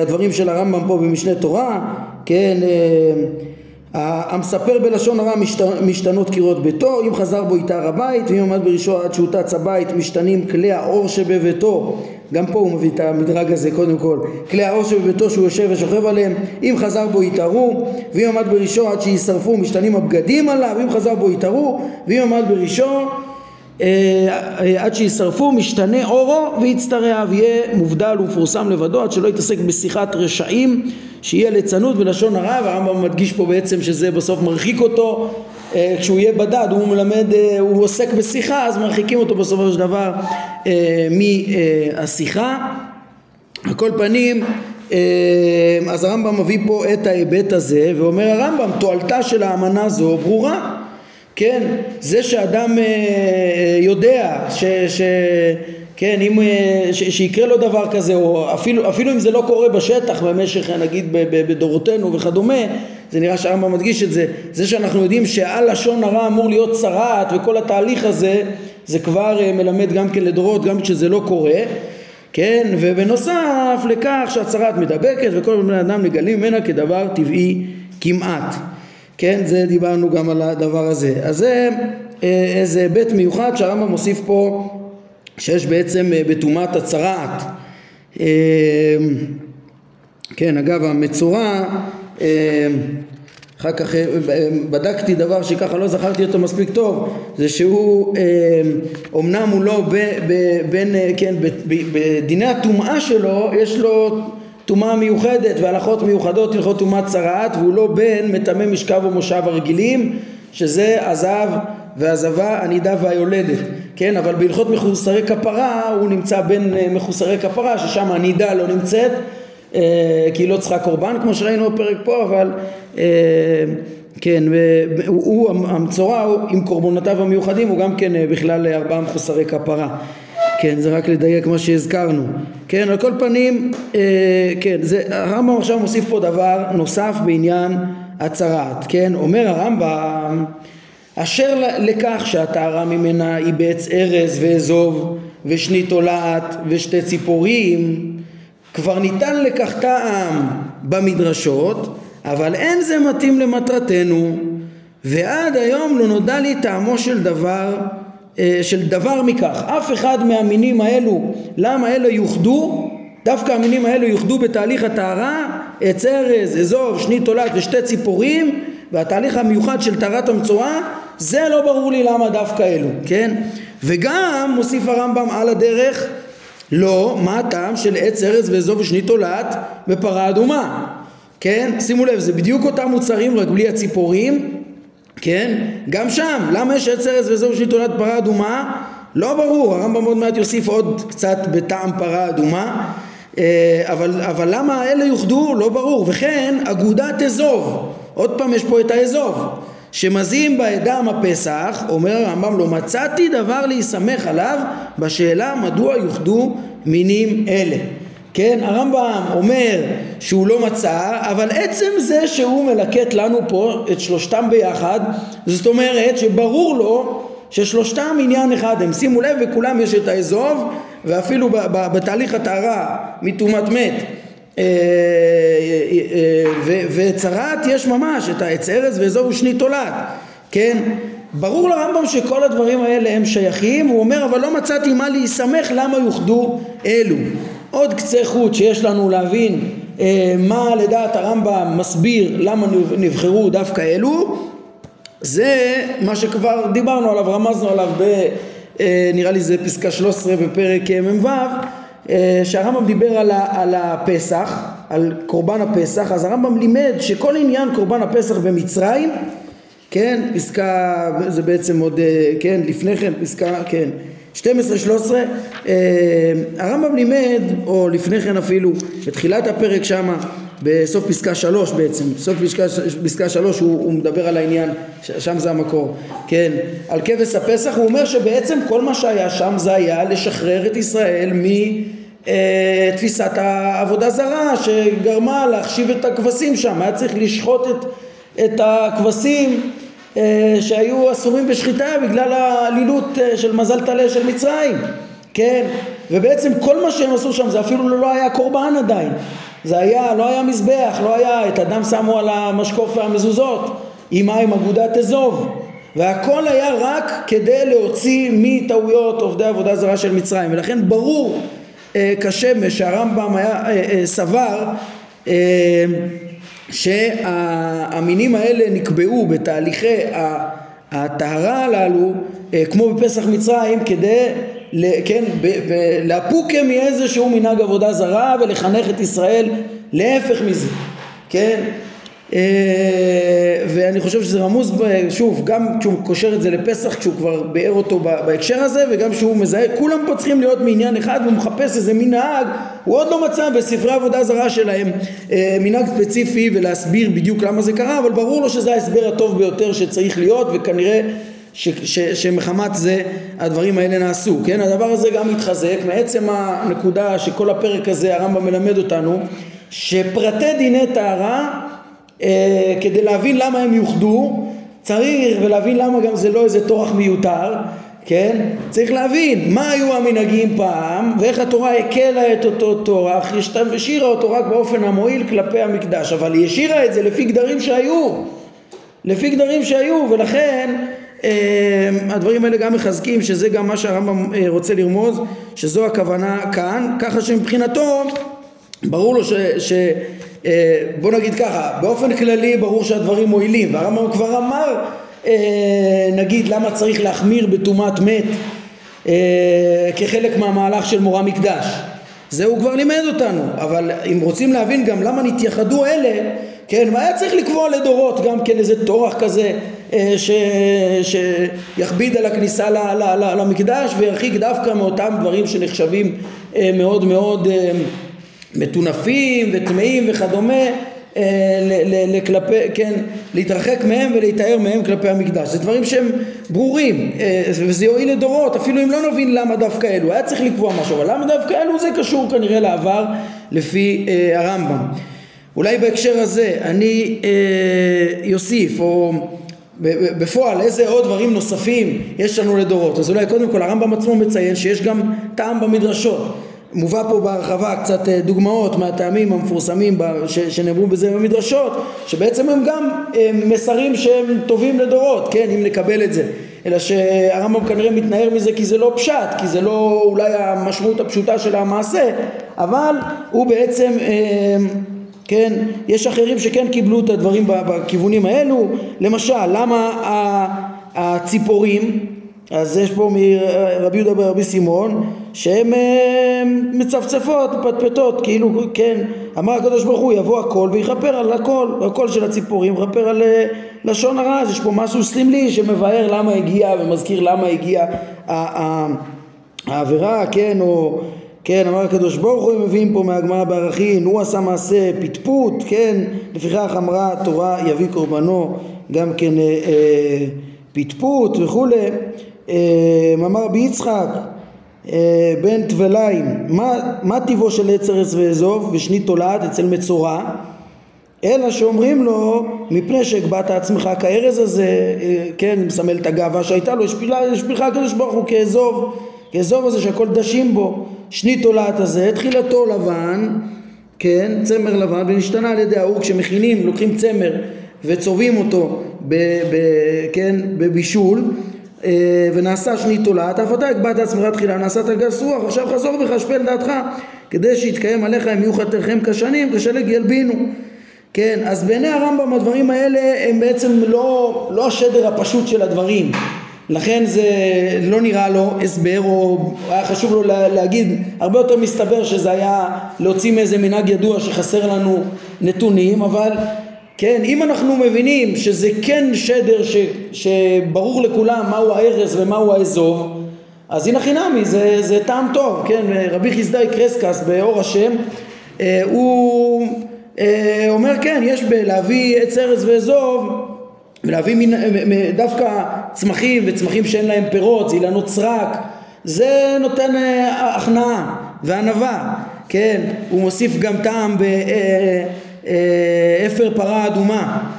הדברים של הרמב"ם פה במשנה תורה, כן, המספר בלשון הרע משתנות קירות ביתו, אם חזר בו איתה הר הבית, ואם עמד בראשו עד שהוטץ הבית משתנים כלי האור שבביתו. גם פה הוא מביא את המדרג הזה קודם כל. כלי האור שבביתו שהוא יושב ושוכב עליהם אם חזר בו יתערו ואם עמד בראשו עד שישרפו משתנים הבגדים עליו אם חזר בו יתערו ואם עמד בראשו עד שישרפו משתנה אורו ויצטרע ויהיה מובדל ומפורסם לבדו עד שלא יתעסק בשיחת רשעים שיהיה ליצנות ולשון הרע והרמב"ם מדגיש פה בעצם שזה בסוף מרחיק אותו אה, כשהוא יהיה בדד הוא מלמד, הוא עוסק בשיחה אז מרחיקים אותו בסופו של דבר מהשיחה. על כל פנים אז הרמב"ם מביא פה את ההיבט הזה ואומר הרמב"ם תועלתה של האמנה זו ברורה כן, זה שאדם אה, אה, יודע ש, ש, כן, אם, אה, ש, שיקרה לו דבר כזה, או אפילו, אפילו אם זה לא קורה בשטח במשך נגיד בדורותינו וכדומה, זה נראה שהרמב"ם מדגיש את זה, זה שאנחנו יודעים שעל לשון הרע אמור להיות צרעת וכל התהליך הזה, זה כבר מלמד גם כן לדורות, גם כשזה לא קורה, כן, ובנוסף לכך שהצרעת מדבקת וכל בני אדם מגלים ממנה כדבר טבעי כמעט. כן, זה דיברנו גם על הדבר הזה. אז זה אה, איזה היבט מיוחד שהרמב"ם מוסיף פה שיש בעצם אה, בטומאת הצרעת. אה, כן, אגב המצורע, אחר כך בדקתי דבר שככה לא זכרתי אותו מספיק טוב, זה שהוא אומנם הוא לא בין, כן, בדיני הטומאה שלו יש לו טומאה מיוחדת והלכות מיוחדות הלכות טומאת צרעת והוא לא בן מטמא משכב ומושב הרגילים שזה עזב ועזבה הנידה והיולדת. כן אבל בהלכות מחוסרי כפרה הוא נמצא בין אה, מחוסרי כפרה ששם הנידה לא נמצאת אה, כי היא לא צריכה קורבן כמו שראינו בפרק פה אבל אה, כן הוא, הוא המצורע עם קורבנותיו המיוחדים הוא גם כן בכלל ארבעה מחוסרי כפרה כן, זה רק לדייק מה שהזכרנו. כן, על כל פנים, אה, כן, זה, הרמב"ם עכשיו מוסיף פה דבר נוסף בעניין הצהרת, כן, אומר הרמב"ם, אשר לכך שהטהרה ממנה היא בעץ ארז ואזוב ושני תולעת ושתי ציפורים, כבר ניתן לכך טעם במדרשות, אבל אין זה מתאים למטרתנו, ועד היום לא נודע לי טעמו של דבר של דבר מכך. אף אחד מהמינים האלו, למה אלה יוחדו? דווקא המינים האלו יוחדו בתהליך הטהרה, עץ ארז, אזוב, שני תולעת ושתי ציפורים, והתהליך המיוחד של טהרת המצורע, זה לא ברור לי למה דווקא אלו, כן? וגם מוסיף הרמב"ם על הדרך, לא, מה הטעם של עץ ארז ואזוב ושני תולעת בפרה אדומה, כן? שימו לב, זה בדיוק אותם מוצרים רק בלי הציפורים כן? גם שם, למה יש עץ ארץ וזהו תולדת פרה אדומה? לא ברור, הרמב"ם עוד מעט יוסיף עוד קצת בטעם פרה אדומה אה, אבל, אבל למה האלה יוחדו? לא ברור. וכן אגודת אזוב, עוד פעם יש פה את האזוב, שמזים באדם הפסח, אומר הרמב"ם לא מצאתי דבר להיסמך עליו בשאלה מדוע יוחדו מינים אלה. כן, הרמב"ם אומר שהוא לא מצא, אבל עצם זה שהוא מלקט לנו פה את שלושתם ביחד, זאת אומרת שברור לו ששלושתם עניין אחד הם. שימו לב, וכולם יש את האזוב, ואפילו בתהליך הטהרה מטומאת מת אה, אה, אה, וצרת יש ממש את העץ ארז ואזוב ושני תולעת, כן? ברור לרמב"ם שכל הדברים האלה הם שייכים, הוא אומר אבל לא מצאתי מה להיסמך למה יוחדו אלו. עוד קצה חוט שיש לנו להבין אה, מה לדעת הרמב"ם מסביר למה נבחרו דווקא אלו זה מה שכבר דיברנו עליו, רמזנו עליו ב... אה, נראה לי זה פסקה 13 בפרק אה, מ"ו אה, שהרמב"ם דיבר על, ה, על הפסח, על קורבן הפסח, אז הרמב"ם לימד שכל עניין קורבן הפסח במצרים, כן, פסקה, זה בעצם עוד, אה, כן, לפני כן, פסקה, כן, 12-13 אה, הרמב"ם לימד, או לפני כן אפילו, בתחילת הפרק שמה, בסוף פסקה שלוש בעצם, סוף פסקה, פסקה שלוש הוא, הוא מדבר על העניין, שם זה המקור, כן, על כבש הפסח, הוא אומר שבעצם כל מה שהיה שם זה היה לשחרר את ישראל מתפיסת אה, העבודה זרה שגרמה להחשיב את הכבשים שם, היה צריך לשחוט את, את הכבשים שהיו אסורים בשחיטה בגלל העלילות אה, של מזל טלה של מצרים, כן? ובעצם כל מה שהם עשו שם זה אפילו לא היה קורבן עדיין, זה היה, לא היה מזבח, לא היה, את הדם שמו על המשקוף והמזוזות עם מים אגודת אזוב. והכל היה רק כדי להוציא מטעויות עובדי עבודה זרה של מצרים. ולכן ברור כשמש שהרמב"ם היה סבר שהמינים האלה נקבעו בתהליכי הטהרה הללו כמו בפסח מצרים כדי כן, לאפוקה מאיזשהו מנהג עבודה זרה ולחנך את ישראל להפך מזה, כן? אה, ואני חושב שזה רמוז, שוב, גם כשהוא קושר את זה לפסח, כשהוא כבר ביאר אותו בהקשר הזה, וגם כשהוא מזהה, כולם פה צריכים להיות מעניין אחד, והוא מחפש איזה מנהג, הוא עוד לא מצא בספרי עבודה זרה שלהם אה, מנהג ספציפי ולהסביר בדיוק למה זה קרה, אבל ברור לו שזה ההסבר הטוב ביותר שצריך להיות, וכנראה ש, ש, שמחמת זה הדברים האלה נעשו, כן? הדבר הזה גם מתחזק מעצם הנקודה שכל הפרק הזה הרמב"ם מלמד אותנו שפרטי דיני טהרה כדי להבין למה הם יוחדו צריך ולהבין למה גם זה לא איזה טורח מיותר כן? צריך להבין מה היו המנהגים פעם ואיך התורה הקלה את אותו טורח, השאירה אותו רק באופן המועיל כלפי המקדש, אבל היא השאירה את זה לפי גדרים שהיו, לפי גדרים שהיו, ולכן אמ, הדברים האלה גם מחזקים שזה גם מה שהרמב"ם אה, רוצה לרמוז שזו הכוונה כאן ככה שמבחינתו ברור לו ש... ש אה, בוא נגיד ככה באופן כללי ברור שהדברים מועילים והרמב"ם כבר אמר אה, נגיד למה צריך להחמיר בטומאת מת כחלק מהמהלך של מורה מקדש. זה הוא כבר לימד אותנו אבל אם רוצים להבין גם למה נתייחדו אלה כן, והיה צריך לקבוע לדורות גם כן איזה טורח כזה אה, ש... שיכביד על הכניסה ל... ל... ל... למקדש וירחיק דווקא מאותם דברים שנחשבים אה, מאוד מאוד אה, מטונפים וטמאים וכדומה לכלפי, כן, להתרחק מהם ולהיטהר מהם כלפי המקדש. זה דברים שהם ברורים וזה יועיל לדורות אפילו אם לא נבין למה דווקא אלו. היה צריך לקבוע משהו אבל למה דווקא אלו זה קשור כנראה לעבר לפי הרמב"ם. אולי בהקשר הזה אני אוסיף או בפועל איזה עוד דברים נוספים יש לנו לדורות אז אולי קודם כל הרמב"ם עצמו מציין שיש גם טעם במדרשות מובא פה בהרחבה קצת אה, דוגמאות מהטעמים המפורסמים שנאמרו בזה במדרשות שבעצם הם גם אה, מסרים שהם טובים לדורות כן אם נקבל את זה. אלא שהרמב"ם כנראה מתנער מזה כי זה לא פשט כי זה לא אולי המשמעות הפשוטה של המעשה אבל הוא בעצם אה, כן, יש אחרים שכן קיבלו את הדברים בכיוונים האלו, למשל, למה הציפורים, אז יש פה מרבי יהודה ברבי סימון, שהן אה, מצפצפות, פטפטות, כאילו, כן, אמר הקדוש ברוך הוא יבוא הכל ויכפר על הכל, הכל של הציפורים, יכפר על אה, לשון הרע, אז יש פה משהו סמלי שמבאר למה הגיע ומזכיר למה הגיע העבירה, כן, או כן, אמר הקדוש ברוך הוא, הם מביאים פה מהגמרא בערכין, הוא עשה מעשה פטפוט, כן, לפיכך אמרה התורה יביא קורבנו גם כן אה, אה, פטפוט וכולי. אה, אמר רבי יצחק אה, בן טבליים, מה, מה טיבו של עץ ארץ ואזוב ושני תולעת אצל מצורע? אלא שאומרים לו, מפני שהגבהת עצמך כארז הזה, אה, כן, מסמל את הגאווה שהייתה לו, השפילך הקדוש ברוך הוא כאזוב, כאזוב הזה שהכל דשים בו. שני תולעת הזה, תחילתו לבן, כן, צמר לבן, ונשתנה על ידי האור כשמכינים, לוקחים צמר וצובעים אותו, ב, ב, כן, בבישול, אה, ונעשה שני תולעת, אף אתה הגבהת עצמך תחילה, נעשת גס רוח, עכשיו חזור בך, שפל דעתך, כדי שיתקיים עליך הם יהיו חתיכם כשנים, כשלג ילבינו. כן, אז בעיני הרמב"ם הדברים האלה הם בעצם לא, לא השדר הפשוט של הדברים, לכן זה לא נראה לו הסבר או היה חשוב לו להגיד הרבה יותר מסתבר שזה היה להוציא מאיזה מנהג ידוע שחסר לנו נתונים אבל כן אם אנחנו מבינים שזה כן שדר ש, שברור לכולם מהו הארז ומהו האזוב אז הנה חינמי זה, זה טעם טוב כן? רבי חסדאי קרסקס באור השם אה, הוא אה, אומר כן יש בלהביא עץ ארז ואזוב ולהביא מין, דווקא צמחים וצמחים שאין להם פירות, אילנות סרק, זה נותן אה, הכנעה וענווה, כן, הוא מוסיף גם טעם באפר אה, אה, פרה אדומה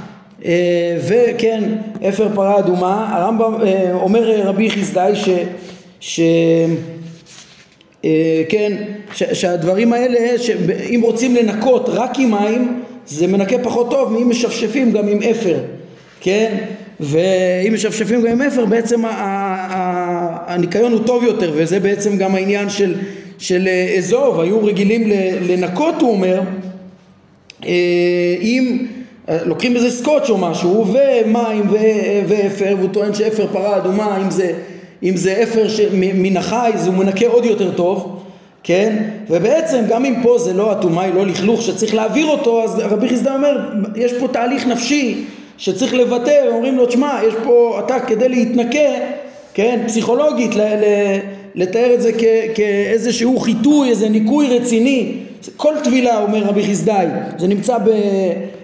וכן, אפר פרה אדומה, הרמב"ם אומר רבי חסדאי ש... ש כן, ש, שהדברים האלה, שאם רוצים לנקות רק עם מים, זה מנקה פחות טוב מאם משפשפים גם עם אפר. כן? ואם משפשפים גם עם אפר בעצם הניקיון הוא טוב יותר וזה בעצם גם העניין של, של אזוב היו רגילים לנקות הוא אומר אם לוקחים בזה סקוץ' או משהו ומים ואפר והוא טוען שאפר פרה אדומה אם זה, אם זה אפר מן החי אז הוא מנקה עוד יותר טוב כן? ובעצם גם אם פה זה לא הטומאה היא לא לכלוך שצריך להעביר אותו אז רבי חסדה אומר יש פה תהליך נפשי שצריך לבטא אומרים לו תשמע יש פה אתה כדי להתנקה כן פסיכולוגית ל, ל, לתאר את זה כ, כאיזשהו חיטוי איזה ניקוי רציני כל טבילה אומר רבי חסדאי זה נמצא ב,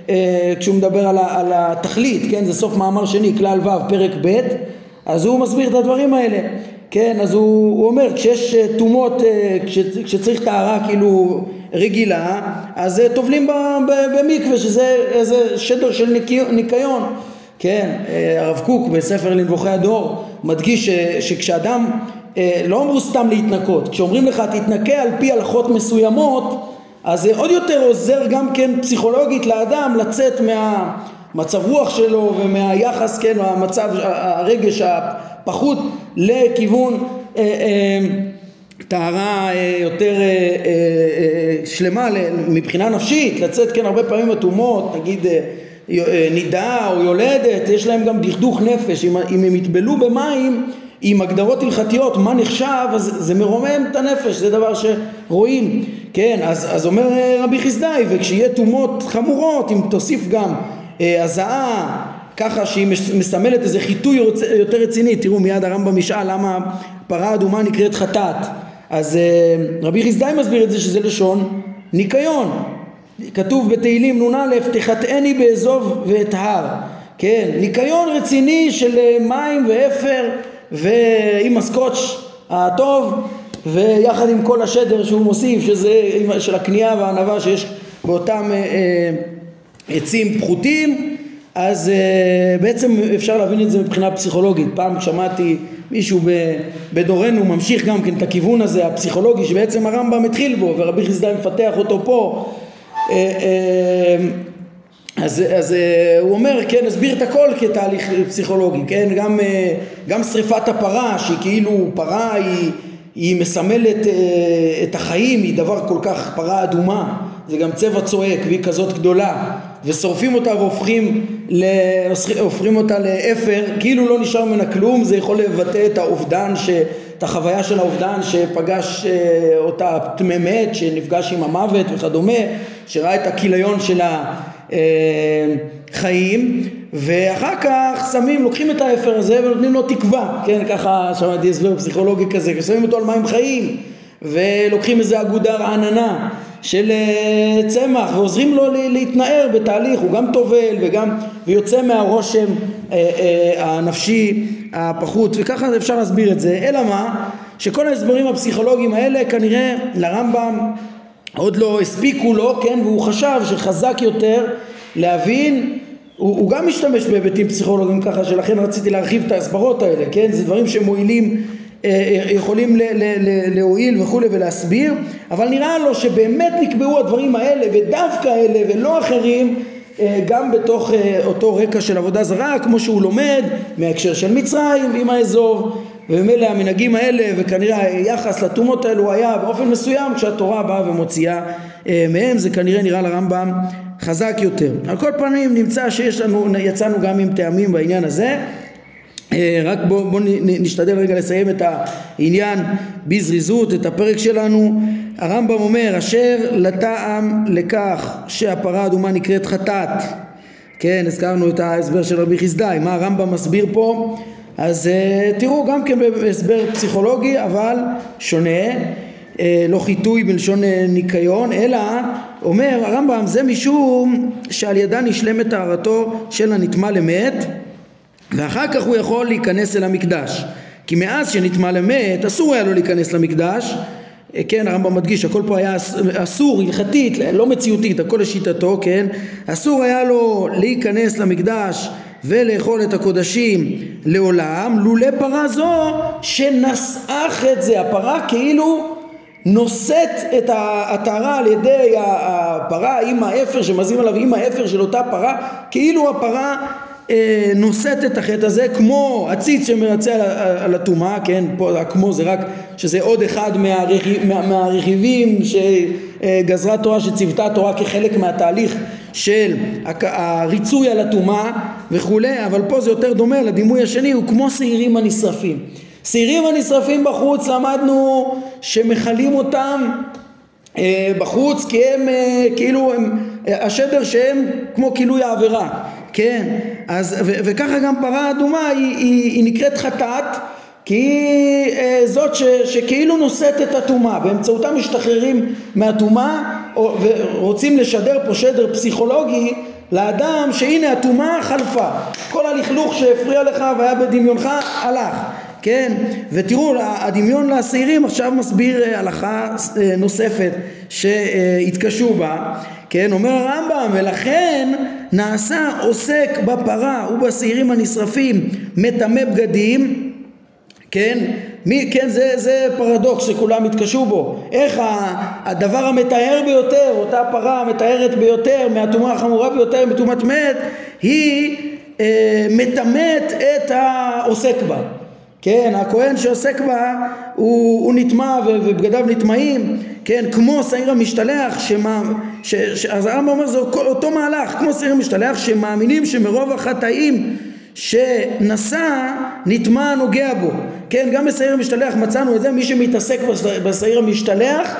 אה, כשהוא מדבר על, ה, על התכלית כן? זה סוף מאמר שני כלל ו' פרק ב' אז הוא מסביר את הדברים האלה כן, אז הוא, הוא אומר כשיש אה, טומאות, אה, כש, כשצריך טהרה כאילו רגילה, אז טובלים במקווה שזה איזה שדר של ניקיון, כן, הרב קוק בספר לנבוכי הדור מדגיש שכשאדם, לא אמרו סתם להתנקות, כשאומרים לך תתנקה על פי הלכות מסוימות, אז זה עוד יותר עוזר גם כן פסיכולוגית לאדם לצאת מהמצב רוח שלו ומהיחס, כן, המצב, הרגש הפחות לכיוון אה, אה, טהרה אה, יותר שלמה מבחינה נפשית, לצאת כן הרבה פעמים אטומות, נגיד נידה או יולדת, יש להם גם דכדוך נפש, אם, הם יטבלו במים עם הגדרות הלכתיות מה נחשב אז זה מרומם את הנפש זה דבר שרואים כן אז, אז אומר רבי חסדאי וכשיהיה טומאות חמורות אם תוסיף גם הזעה ככה שהיא מסמלת איזה חיטוי יותר רציני, תראו מיד הרמב"ם ישאל למה פרה אדומה נקראת חטאת, אז אה, רבי חסדאי מסביר את זה שזה לשון ניקיון, כתוב בתהילים נ"א תחטאני באזוב ואטהר, כן, ניקיון רציני של אה, מים ואפר ועם הסקוץ' הטוב ויחד עם כל השדר שהוא מוסיף שזה של הקנייה והענווה שיש באותם אה, עצים פחותים אז uh, בעצם אפשר להבין את זה מבחינה פסיכולוגית. פעם שמעתי מישהו בדורנו ממשיך גם כן את הכיוון הזה הפסיכולוגי שבעצם הרמב"ם התחיל בו ורבי חסדאי מפתח אותו פה. Uh, uh, אז, אז הוא אומר, כן, הסביר את הכל כתהליך פסיכולוגי, כן, גם, גם שריפת הפרה שהיא כאילו פרה היא, היא מסמלת uh, את החיים, היא דבר כל כך פרה אדומה, זה גם צבע צועק והיא כזאת גדולה. ושורפים אותה והופכים הופכים אותה לאפר, כאילו לא נשאר ממנה כלום, זה יכול לבטא את האובדן, ש... את החוויה של האובדן שפגש אה, אותה מת, שנפגש עם המוות וכדומה, שראה את הכיליון של החיים, ואחר כך שמים, לוקחים את האפר הזה ונותנים לו תקווה, כן, ככה שמעתי הסבר פסיכולוגי כזה, ושמים אותו על מים חיים, ולוקחים איזה אגודה רעננה. של אה, צמח ועוזרים לו להתנער בתהליך, הוא גם טובל וגם ויוצא מהרושם אה, אה, הנפשי הפחות וככה אפשר להסביר את זה, אלא מה? שכל ההסברים הפסיכולוגיים האלה כנראה לרמב"ם עוד לא הספיקו לו, כן, והוא חשב שחזק יותר להבין הוא, הוא גם משתמש בהיבטים פסיכולוגיים ככה שלכן רציתי להרחיב את ההסברות האלה, כן? זה דברים שמועילים אה, אה, יכולים להועיל וכולי ולהסביר, אבל נראה לו שבאמת נקבעו הדברים האלה ודווקא אלה ולא אחרים אה, גם בתוך אותו רקע של עבודה זרה כמו שהוא לומד מהקשר של מצרים עם האזור וממילא המנהגים האלה וכנראה היחס לטומאות האלו היה באופן מסוים כשהתורה באה ומוציאה מהם זה כנראה נראה לרמב"ם חזק יותר. על כל פנים נמצא שיש לנו, יצאנו גם עם טעמים בעניין הזה אה, רק בואו בוא נשתדל רגע לסיים את העניין בזריזות, את הפרק שלנו. הרמב"ם אומר, אשר לטעם לכך שהפרה האדומה נקראת חטאת. כן, הזכרנו את ההסבר של רבי חסדאי, מה הרמב"ם מסביר פה? אז uh, תראו, גם כן בהסבר פסיכולוגי, אבל שונה, לא חיטוי בלשון uh, ניקיון, אלא אומר הרמב"ם, זה משום שעל ידה נשלמת טהרתו של הנטמע למת ואחר כך הוא יכול להיכנס אל המקדש. כי מאז שנטמע למת אסור היה לו להיכנס למקדש. אה, כן הרמב"ם מדגיש הכל פה היה אסור הלכתית לא מציאותית הכל לשיטתו כן? אסור היה לו להיכנס למקדש ולאכול את הקודשים לעולם לולא פרה זו שנסאח את זה. הפרה כאילו נושאת את הטהרה על ידי הפרה עם האפר שמזים עליו עם האפר של אותה פרה כאילו הפרה אה, נושאת את החטא הזה כמו עציץ שמרצה על הטומאה, כן, פה הכמו זה רק שזה עוד אחד מהרכיב, מה, מהרכיבים שגזרה תורה, שציוותה התורה כחלק מהתהליך של הריצוי על הטומאה וכולי, אבל פה זה יותר דומה לדימוי השני, הוא כמו שעירים הנשרפים. שעירים הנשרפים בחוץ למדנו שמכלים אותם אה, בחוץ כי הם אה, כאילו הם, אה, השדר שהם כמו כילוי העבירה כן? אז ו, וככה גם פרה אדומה היא, היא, היא נקראת חטאת כי היא זאת ש, שכאילו נושאת את הטומאה באמצעותה משתחררים מהטומאה ורוצים לשדר פה שדר פסיכולוגי לאדם שהנה הטומאה חלפה. כל הלכלוך שהפריע לך והיה בדמיונך הלך כן? ותראו, הדמיון לשעירים עכשיו מסביר אה, הלכה אה, נוספת שהתקשו בה, כן? אומר הרמב"ם, ולכן נעשה עוסק בפרה ובשעירים הנשרפים מטמא בגדים, כן? מי, כן, זה, זה פרדוקס שכולם התקשו בו. איך הדבר המתאר ביותר, אותה פרה המתארת ביותר, מהטומאה החמורה ביותר, מטומאת מת, היא אה, מטמאת את העוסק בה. כן, הכהן שעוסק בה הוא, הוא נטמע ובגדיו נטמעים, כן, כמו שעיר המשתלח, שמה, ש, ש, אז הרמב"ם אומר זה אותו מהלך, כמו שעיר המשתלח, שמאמינים שמרוב החטאים שנשא נטמע נוגע בו, כן, גם בשעיר המשתלח מצאנו את זה, מי שמתעסק בשעיר המשתלח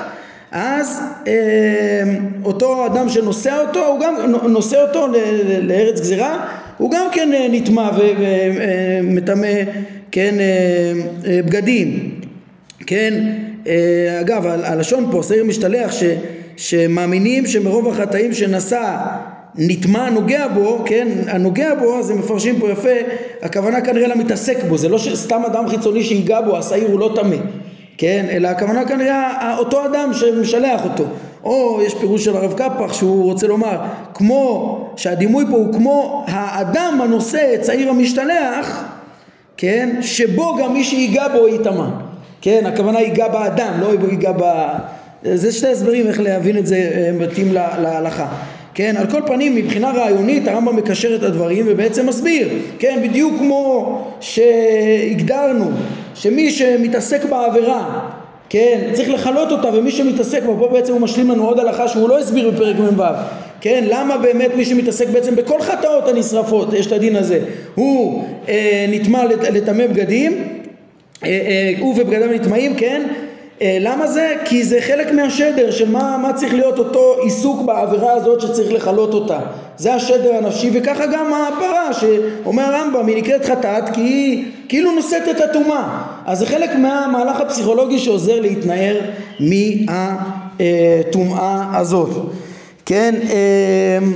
אז אה, אותו אדם שנושא אותו, הוא גם נושא אותו לארץ גזירה, הוא גם כן אה, נטמע ומטמא כן, אה, אה, בגדים, כן, אה, אגב הלשון פה, שעיר משתלח, ש, שמאמינים שמרוב החטאים שנשא נטמע נוגע בו, כן, הנוגע בו, אז הם מפרשים פה יפה, הכוונה כנראה למתעסק בו, זה לא סתם אדם חיצוני שיגע בו, השעיר הוא לא טמא, כן, אלא הכוונה כנראה אותו אדם שמשלח אותו, או יש פירוש של הרב קפח שהוא רוצה לומר, כמו שהדימוי פה הוא כמו האדם הנושא את שעיר המשתלח כן? שבו גם מי שיגע בו ייטמע, כן? הכוונה ייגע באדם, לא ייגע ב... זה שתי הסברים איך להבין את זה אה, מתאים להלכה. כן, על כל פנים מבחינה רעיונית הרמב"ם מקשר את הדברים ובעצם מסביר, כן, בדיוק כמו שהגדרנו שמי שמתעסק בעבירה, כן, צריך לכלות אותה ומי שמתעסק בה, פה בעצם הוא משלים לנו עוד הלכה שהוא לא הסביר בפרק מ"ו, כן, למה באמת מי שמתעסק בעצם בכל חטאות הנשרפות, יש את הדין הזה, הוא אה, נטמע לטמא בגדים, אה, אה, הוא ובגדיו נטמעים, כן, אה, למה זה? כי זה חלק מהשדר של מה, מה צריך להיות אותו עיסוק בעבירה הזאת שצריך לכלות אותה. זה השדר הנפשי וככה גם הפרה שאומר הרמב"ם היא נקראת חטאת כי היא כאילו נושאת את הטומאה. אז זה חלק מהמהלך הפסיכולוגי שעוזר להתנער מהטומאה הזאת. כן, אמ,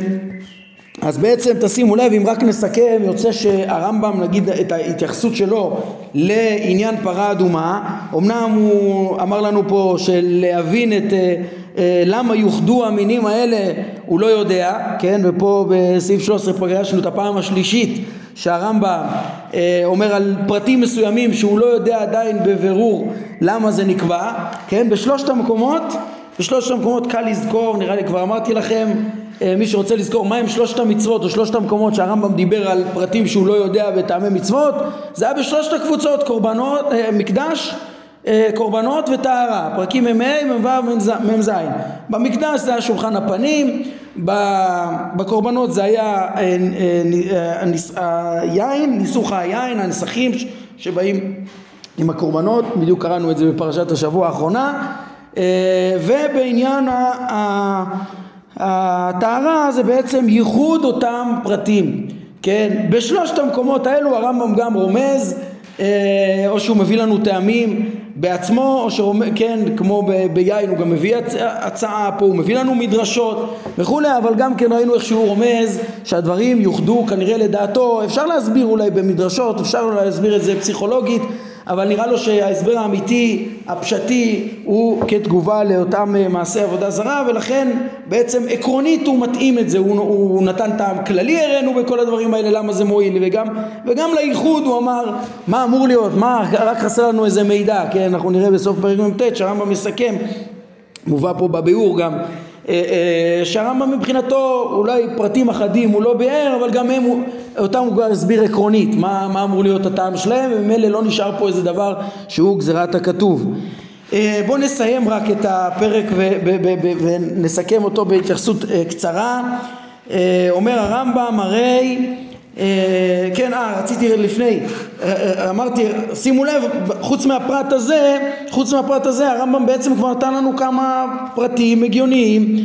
אז בעצם תשימו לב, אם רק נסכם, יוצא שהרמב"ם נגיד את ההתייחסות שלו לעניין פרה אדומה, אמנם הוא אמר לנו פה שלהבין את אה, אה, למה יוחדו המינים האלה הוא לא יודע, כן, ופה בסעיף 13 פגשנו את הפעם השלישית שהרמב"ם אה, אומר על פרטים מסוימים שהוא לא יודע עדיין בבירור למה זה נקבע, כן, בשלושת המקומות בשלושת המקומות קל לזכור, נראה לי כבר אמרתי לכם, אה, מי שרוצה לזכור מהם שלושת המצוות או שלושת המקומות שהרמב"ם דיבר על פרטים שהוא לא יודע בטעמי מצוות, זה היה בשלושת הקבוצות, קורבנות, אה, מקדש, אה, קורבנות וטהרה, פרקים מ"ה, מ"ו, מ"ז. במקדש זה היה שולחן הפנים, בקורבנות זה היה היין, ניסוך היין, הנסכים שבאים עם הקורבנות, בדיוק קראנו את זה בפרשת השבוע האחרונה ובעניין הטהרה זה בעצם ייחוד אותם פרטים, כן? בשלושת המקומות האלו הרמב"ם גם רומז אה, או שהוא מביא לנו טעמים בעצמו, או שרומז, כן, כמו ב, ביין הוא גם מביא הצעה פה, הוא מביא לנו מדרשות וכולי, אבל גם כן ראינו איך שהוא רומז שהדברים יוחדו כנראה לדעתו, אפשר להסביר אולי במדרשות, אפשר להסביר את זה פסיכולוגית, אבל נראה לו שההסבר האמיתי, הפשטי, הוא כתגובה לאותם אה, מעשי עבודה זרה ולכן בעצם עקרונית הוא מתאים את זה, הוא, הוא נתן טעם כללי הראינו בכל הדברים האלה למה זה מועיל וגם, וגם לייחוד הוא אמר מה אמור להיות, מה רק חסר לנו איזה מידע, כן אנחנו נראה בסוף פרק מ"ט שהרמב"ם מסכם, מובא פה בביאור גם שהרמב"ם מבחינתו אולי פרטים אחדים הוא לא ביאר אבל גם הם, אותם הוא כבר הסביר עקרונית מה, מה אמור להיות הטעם שלהם וממילא לא נשאר פה איזה דבר שהוא גזירת הכתוב. בואו נסיים רק את הפרק ונסכם אותו בהתייחסות קצרה. אומר הרמב"ם הרי אה, כן, אה, רציתי לפני, אה, אה, אמרתי, שימו לב, חוץ מהפרט הזה, חוץ מהפרט הזה, הרמב"ם בעצם כבר נתן לנו כמה פרטים הגיוניים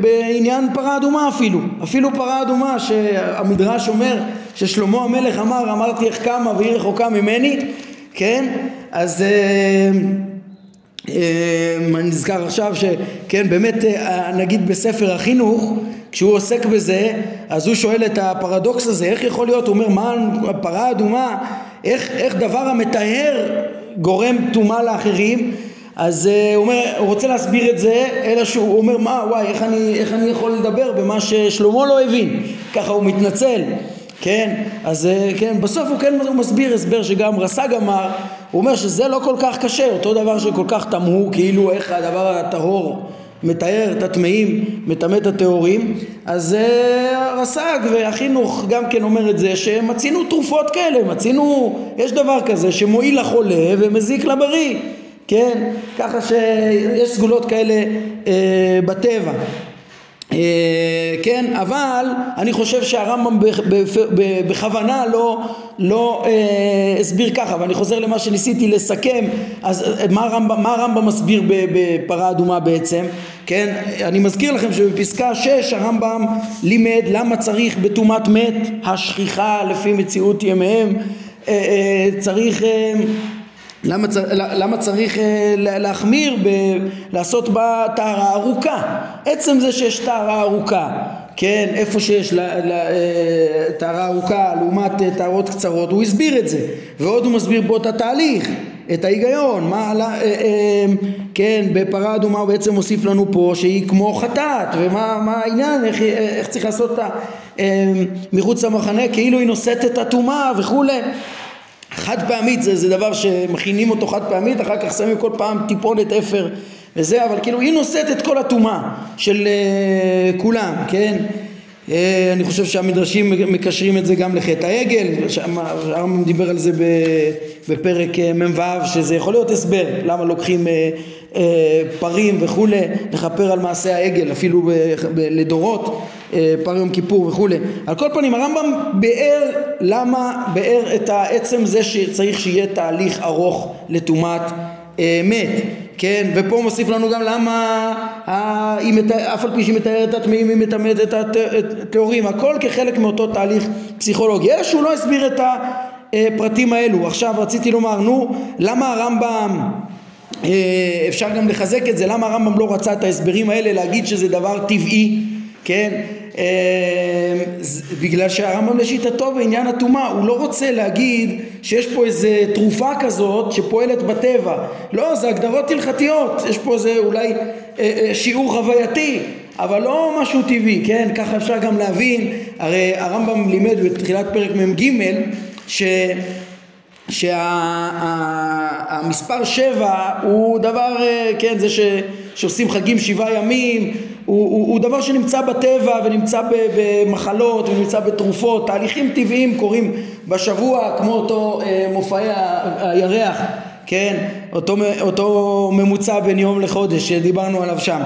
בעניין פרה אדומה אפילו, אפילו פרה אדומה שהמדרש אומר ששלמה המלך אמר, אמרתי איך קמה והיא רחוקה ממני, כן, אז אני נזכר עכשיו שכן באמת נגיד בספר החינוך כשהוא עוסק בזה, אז הוא שואל את הפרדוקס הזה, איך יכול להיות, הוא אומר, מה הפרה אדומה, איך, איך דבר המטהר גורם טומאה לאחרים, אז uh, הוא אומר, הוא רוצה להסביר את זה, אלא שהוא אומר, מה, וואי, איך אני, איך אני יכול לדבר במה ששלמה לא הבין, ככה הוא מתנצל, כן, אז uh, כן, בסוף הוא כן הוא מסביר הסבר שגם רס"ג אמר, הוא אומר שזה לא כל כך קשה, אותו דבר שכל כך תמהו, כאילו איך הדבר הטהור מתאר את הטמאים, מטמא את הטהורים, אז uh, רס"ג והחינוך גם כן אומר את זה שמצינו תרופות כאלה, מצינו, יש דבר כזה שמועיל לחולה ומזיק לבריא, כן? ככה שיש סגולות כאלה uh, בטבע. אה, כן, אבל אני חושב שהרמב"ם בכוונה לא, לא אה, הסביר ככה, ואני חוזר למה שניסיתי לסכם, אז אה, מה הרמב"ם, מה הרמב"ם מסביר בפרה אדומה בעצם, כן, אני מזכיר לכם שבפסקה 6 הרמב"ם לימד למה צריך בטומאת מת השכיחה לפי מציאות ימיהם, אה, אה, צריך אה, למה, למה צריך אה, להחמיר לעשות בה טהרה ארוכה? עצם זה שיש טהרה ארוכה, כן, איפה שיש אה, טהרה ארוכה לעומת אה, טהרות קצרות, הוא הסביר את זה, ועוד הוא מסביר פה את התהליך, את ההיגיון, מה, כן, בפרה אדומה הוא בעצם מוסיף לנו פה שהיא כמו חטאת, ומה העניין, איך, איך צריך לעשות אותה מחוץ למחנה, כאילו היא נושאת את הטומאה וכולי חד פעמית זה, זה דבר שמכינים אותו חד פעמית, אחר כך שמים כל פעם טיפונת אפר וזה, אבל כאילו היא נושאת את כל הטומאה של uh, כולם, כן? Uh, אני חושב שהמדרשים מקשרים את זה גם לחטא העגל, הרמב"ם דיבר על זה בפרק uh, מ"ו, שזה יכול להיות הסבר למה לוקחים uh, uh, פרים וכולי, לכפר על מעשה העגל, אפילו ב, ב, לדורות. אה, פר יום כיפור וכולי. על כל פנים הרמב"ם ביאר למה, ביאר את העצם זה שצריך שיהיה תהליך ארוך לטומאת אה, מת, כן, ופה מוסיף לנו גם למה. אף על פי שהיא מתארת את הטמאים היא מטמאת את הטהורים, הכל כחלק מאותו תהליך פסיכולוגי, אלא שהוא לא הסביר את הפרטים האלו. עכשיו רציתי לומר, נו, למה הרמב"ם אה, אפשר גם לחזק את זה, למה הרמב"ם לא רצה את ההסברים האלה להגיד שזה דבר טבעי, כן? אמ, בגלל שהרמב"ם לשיטתו בעניין הטומאה הוא לא רוצה להגיד שיש פה איזה תרופה כזאת שפועלת בטבע. לא זה הגדרות הלכתיות יש פה איזה אולי אה, אה, שיעור חווייתי אבל לא משהו טבעי כן? ככה אפשר גם להבין. הרי הרמב"ם לימד בתחילת פרק מ"ג ש שהמספר שבע הוא דבר, אה, כן, זה ש, שעושים חגים שבעה ימים, הוא, הוא, הוא דבר שנמצא בטבע ונמצא במחלות ונמצא בתרופות, תהליכים טבעיים קורים בשבוע כמו אותו אה, מופעי הירח, כן, אותו, אותו ממוצע בין יום לחודש שדיברנו עליו שם.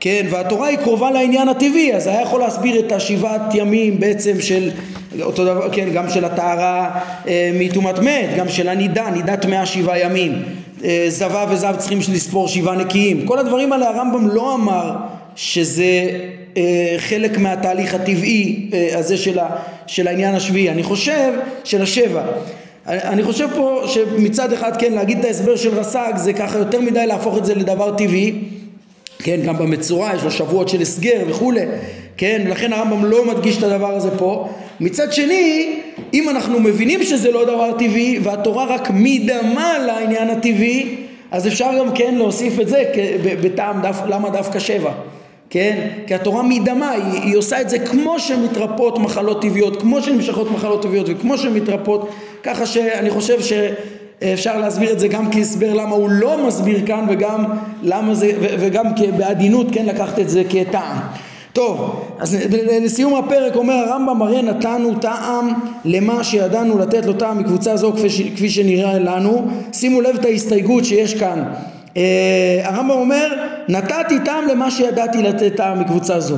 כן, והתורה היא קרובה לעניין הטבעי, אז היה יכול להסביר את השבעת ימים בעצם של אותו דבר, כן, גם של הטהרה אה, מטומאת מת, גם של הנידה, נידה טמאה שבעה ימים, אה, זבה וזב צריכים לספור שבעה נקיים, כל הדברים האלה הרמב"ם לא אמר שזה אה, חלק מהתהליך הטבעי אה, הזה של, ה, של העניין השביעי, אני חושב, של השבע. אני חושב פה שמצד אחד כן להגיד את ההסבר של רס"ג זה ככה יותר מדי להפוך את זה לדבר טבעי. כן גם במצורע יש לו שבועות של הסגר וכולי. כן לכן הרמב"ם לא מדגיש את הדבר הזה פה. מצד שני אם אנחנו מבינים שזה לא דבר טבעי והתורה רק מדמה לעניין הטבעי אז אפשר גם כן להוסיף את זה בטעם דף, למה דווקא שבע כן? כי התורה מדמה, היא, היא עושה את זה כמו שמתרפאות מחלות טבעיות, כמו שנמשכות מחלות טבעיות וכמו שמתרפאות, ככה שאני חושב ש... אפשר להסביר את זה גם כהסבר למה הוא לא מסביר כאן וגם למה זה וגם בעדינות כן לקחת את זה כטעם. טוב, אז לסיום הפרק אומר הרמב"ם הרי נתנו טעם למה שידענו לתת לו טעם מקבוצה זו כפי, שנראה לנו. שימו לב את ההסתייגות שיש כאן הרמב"ם אומר נתתי טעם למה שידעתי לתת טעם מקבוצה זו.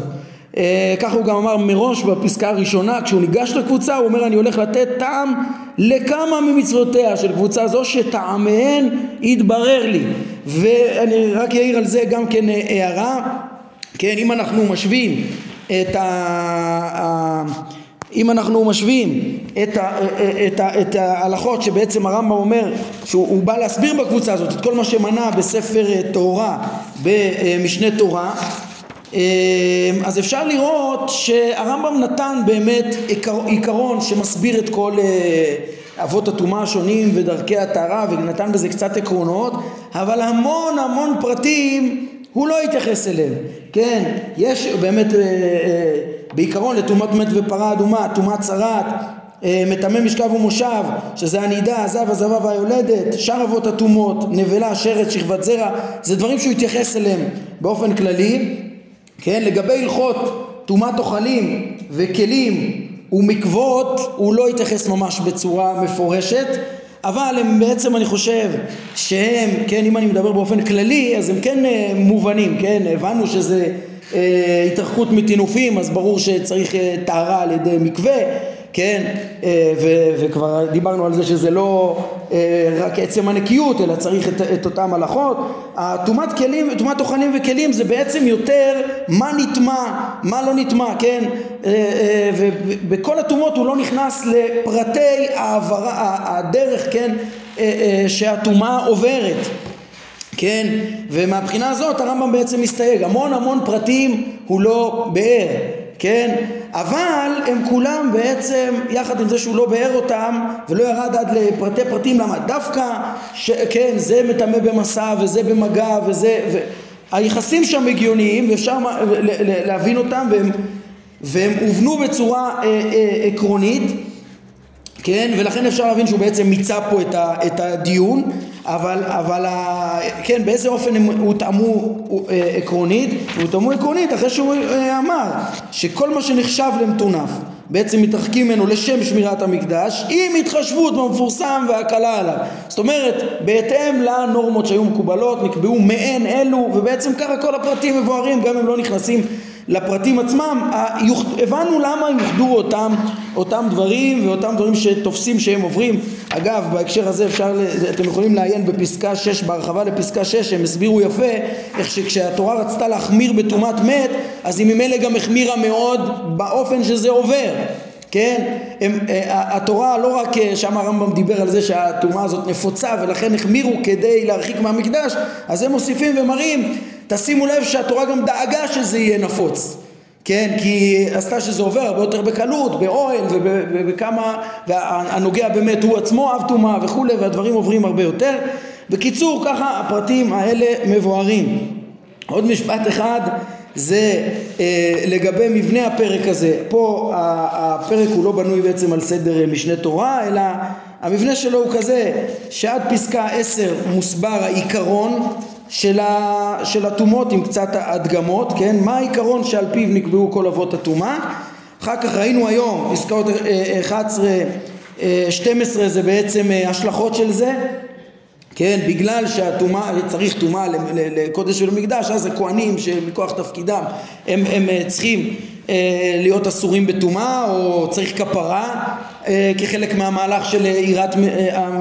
אה, ככה הוא גם אמר מראש בפסקה הראשונה כשהוא ניגש לקבוצה הוא אומר אני הולך לתת טעם לכמה ממצוותיה של קבוצה זו שטעמיהן יתברר לי. ואני רק אעיר על זה גם כן אה, הערה. כן אם אנחנו משווים את ה... אם אנחנו משווים את, ה, את, ה, את ההלכות שבעצם הרמב"ם אומר שהוא בא להסביר בקבוצה הזאת את כל מה שמנה בספר תורה במשנה תורה אמ, אז אפשר לראות שהרמב"ם נתן באמת עיקר, עיקרון שמסביר את כל אה, אבות הטומאה השונים ודרכי הטהרה ונתן בזה קצת עקרונות אבל המון המון פרטים הוא לא התייחס אליהם. כן יש באמת אה, אה, בעיקרון לטומאת מת ופרה אדומה טומאת צרת מטמא משכב ומושב שזה הנידה, הזב, הזבה והיולדת, שאר אבות הטומאות, נבלה, שרץ, שכבת זרע, זה דברים שהוא התייחס אליהם באופן כללי כן, לגבי הלכות טומאת אוכלים וכלים ומקוות הוא לא התייחס ממש בצורה מפורשת אבל הם בעצם אני חושב שהם, כן, אם אני מדבר באופן כללי אז הם כן אה, מובנים, כן, הבנו שזה אה, התרחקות מטינופים אז ברור שצריך אה, טהרה על ידי מקווה כן, אה, ו- וכבר דיברנו על זה שזה לא רק עצם הנקיות אלא צריך את, את אותם הלכות. טומאת כלים, טומאת אוכלים וכלים זה בעצם יותר מה נטמע, מה לא נטמע, כן, ובכל הטומאות הוא לא נכנס לפרטי העברה, הדרך, כן, שהטומאה עוברת. כן, ומהבחינה הזאת הרמב"ם בעצם מסתייג, המון המון פרטים הוא לא באר, כן? אבל הם כולם בעצם, יחד עם זה שהוא לא באר אותם ולא ירד עד לפרטי פרטים, למה? דווקא, ש, כן, זה מטמא במסע וזה במגע וזה, ו... היחסים שם הגיוניים ואפשר להבין אותם והם, והם הובנו בצורה אה, אה, עקרונית כן ולכן אפשר להבין שהוא בעצם מיצה פה את, ה, את הדיון אבל, אבל ה, כן באיזה אופן הם הותאמו אה, עקרונית? הותאמו עקרונית אחרי שהוא אה, אמר שכל מה שנחשב למטונף בעצם מתרחקים ממנו לשם שמירת המקדש עם התחשבות במפורסם והקלה עליו. זאת אומרת בהתאם לנורמות שהיו מקובלות נקבעו מעין אלו ובעצם ככה כל הפרטים מבוארים גם אם לא נכנסים לפרטים עצמם, הבנו למה יוחדו אותם, אותם דברים ואותם דברים שתופסים שהם עוברים. אגב, בהקשר הזה אפשר, אתם יכולים לעיין בפסקה 6, בהרחבה לפסקה 6, הם הסבירו יפה איך שכשהתורה רצתה להחמיר בטומאת מת, אז היא ממילא גם החמירה מאוד באופן שזה עובר. כן? הם, אה, התורה לא רק אה, שם הרמב"ם דיבר על זה שהטומאה הזאת נפוצה ולכן החמירו כדי להרחיק מהמקדש אז הם מוסיפים ומראים תשימו לב שהתורה גם דאגה שזה יהיה נפוץ כן, כי עשתה שזה עובר הרבה יותר בקלות, באוהל ובכמה, והנוגע באמת הוא עצמו אב טומאה וכולי, והדברים עוברים הרבה יותר. בקיצור, ככה הפרטים האלה מבוארים. עוד משפט אחד זה אה, לגבי מבנה הפרק הזה. פה הפרק הוא לא בנוי בעצם על סדר משנה תורה, אלא המבנה שלו הוא כזה שעד פסקה עשר מוסבר העיקרון של, הטומאות עם קצת הדגמות, כן? מה העיקרון שעל פיו נקבעו כל אבות הטומאה? אחר כך ראינו היום פסקאות 11, אה, 12 אה, זה בעצם אה, השלכות של זה, כן? בגלל שהטומאה, צריך טומאה לקודש ולמקדש, אז הכוהנים שמכוח תפקידם הם, הם צריכים להיות אסורים בטומאה או צריך כפרה כחלק מהמהלך של יראת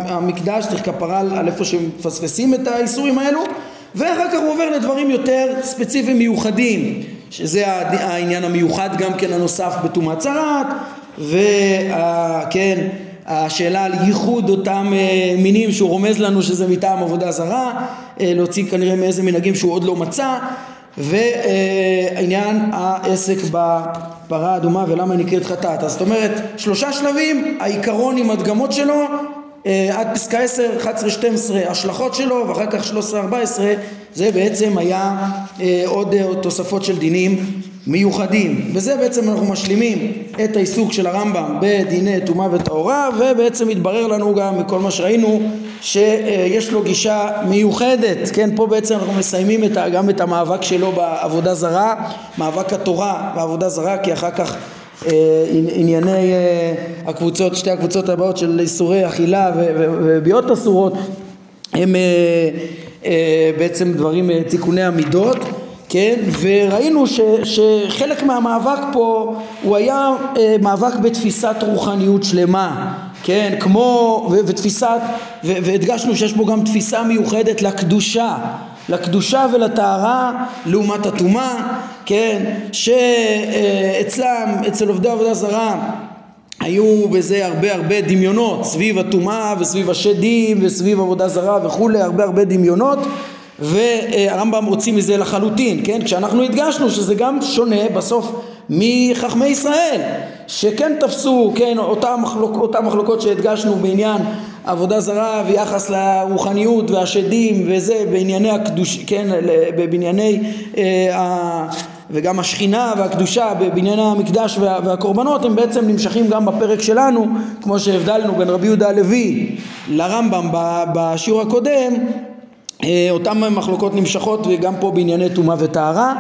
המקדש, צריך כפרה על איפה שמפספסים את האיסורים האלו ואחר כך הוא עובר לדברים יותר ספציפיים מיוחדים שזה העניין המיוחד גם כן הנוסף בטומאת צרת וכן השאלה על ייחוד אותם אה, מינים שהוא רומז לנו שזה מטעם עבודה זרה אה, להוציא כנראה מאיזה מנהגים שהוא עוד לא מצא ועניין העסק בפרה האדומה ולמה נקראת חטאת. אז זאת אומרת שלושה שלבים העיקרון עם הדגמות שלו אה, עד פסקה 10, 11, 12 השלכות שלו ואחר כך 13, 14 זה בעצם היה אה, עוד אה, תוספות של דינים מיוחדים. וזה בעצם אנחנו משלימים את העיסוק של הרמב"ם בדיני טומאה וטהורה ובעצם התברר לנו גם מכל מה שראינו שיש לו גישה מיוחדת. כן פה בעצם אנחנו מסיימים את, גם את המאבק שלו בעבודה זרה מאבק התורה בעבודה זרה כי אחר כך אה, ענייני אה, הקבוצות שתי הקבוצות הבאות של איסורי אכילה וביאות אסורות הם אה, בעצם דברים תיקוני המידות כן? וראינו ש, שחלק מהמאבק פה הוא היה אה, מאבק בתפיסת רוחניות שלמה, כן? כמו, ותפיסת, והדגשנו שיש בו גם תפיסה מיוחדת לקדושה, לקדושה ולטהרה לעומת הטומאה, כן? שאצלם, אצל עובדי עבודה זרה היו בזה הרבה הרבה דמיונות סביב הטומאה וסביב השדים וסביב עבודה זרה וכולי, הרבה הרבה דמיונות והרמב"ם הוציא מזה לחלוטין, כן? כשאנחנו הדגשנו שזה גם שונה בסוף מחכמי ישראל שכן תפסו, כן, אותם מחלוק, מחלוקות שהדגשנו בעניין עבודה זרה ויחס לרוחניות והשדים וזה בענייני הקדוש, כן, בענייני אה, וגם השכינה והקדושה בענייני המקדש וה, והקורבנות הם בעצם נמשכים גם בפרק שלנו כמו שהבדלנו בין רבי יהודה הלוי לרמב"ם בשיעור הקודם אה, אותן מחלוקות נמשכות וגם פה בענייני טומאה וטהרה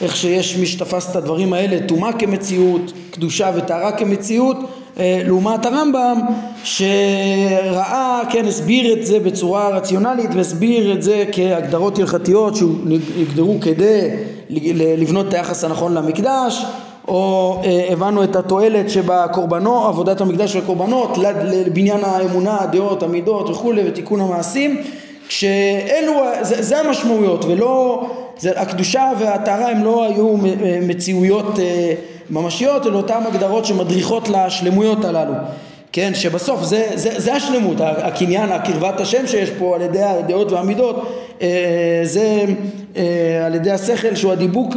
איך שיש מי שתפס את הדברים האלה טומאה כמציאות קדושה וטהרה כמציאות לעומת הרמב"ם שראה, כן, הסביר את זה בצורה רציונלית והסביר את זה כהגדרות הלכתיות שהוגדרו כדי לבנות את היחס הנכון למקדש או אה, הבנו את התועלת שבקורבנות, עבודת המקדש של הקורבנות לבניין האמונה, הדעות, המידות וכולי ותיקון המעשים כשאלו, זה, זה המשמעויות ולא, זה, הקדושה והטהרה הם לא היו מציאויות אה, ממשיות אלא אותן הגדרות שמדריכות לשלמויות הללו. כן, שבסוף זה, זה, זה השלמות, הקניין, הקרבת השם שיש פה על ידי הדעות והמידות אה, זה אה, על ידי השכל שהוא הדיבוק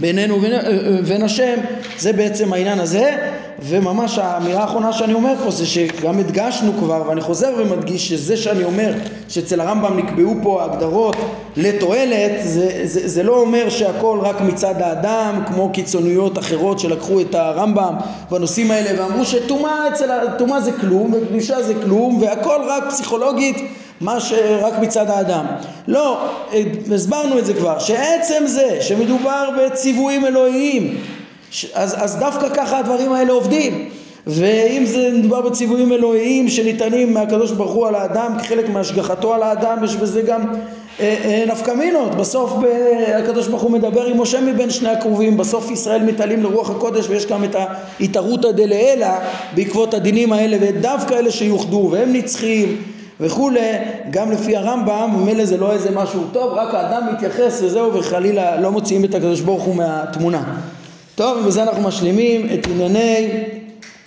בינינו ובין השם זה בעצם העניין הזה וממש האמירה האחרונה שאני אומר פה זה שגם הדגשנו כבר ואני חוזר ומדגיש שזה שאני אומר שאצל הרמב"ם נקבעו פה הגדרות לתועלת זה, זה, זה לא אומר שהכל רק מצד האדם כמו קיצוניות אחרות שלקחו את הרמב"ם בנושאים האלה ואמרו שטומאה זה כלום וקדושה זה כלום והכל רק פסיכולוגית מה שרק מצד האדם. לא, הסברנו את זה כבר, שעצם זה שמדובר בציוויים אלוהיים אז, אז דווקא ככה הדברים האלה עובדים. ואם זה מדובר בציוויים אלוהיים שניתנים מהקדוש ברוך הוא על האדם כחלק מהשגחתו על האדם יש בזה גם אה, אה, נפקא מינות. בסוף ב, הקדוש ברוך הוא מדבר עם משה מבין שני הקרובים בסוף ישראל מתעלים לרוח הקודש ויש גם את ההתערותא דלעילא בעקבות הדינים האלה ודווקא אלה שיוחדו והם נצחיים וכולי, גם לפי הרמב"ם, ממילא זה לא איזה משהו טוב, רק האדם מתייחס וזהו וחלילה לא מוציאים את הקדוש ברוך הוא מהתמונה. טוב, ובזה אנחנו משלימים את ענייני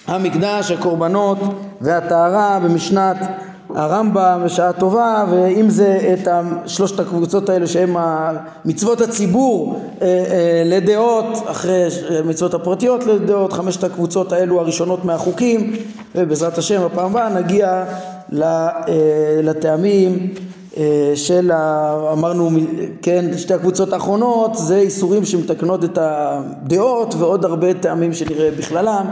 המקדש, הקורבנות והטהרה במשנת הרמב"ם בשעה טובה ואם זה את שלושת הקבוצות האלה שהם מצוות הציבור אה, אה, לדעות אחרי מצוות הפרטיות לדעות חמשת הקבוצות האלו הראשונות מהחוקים ובעזרת השם בפעם הבאה נגיע לטעמים אה, של, אמרנו, כן, שתי הקבוצות האחרונות זה איסורים שמתקנות את הדעות ועוד הרבה טעמים שנראה בכללם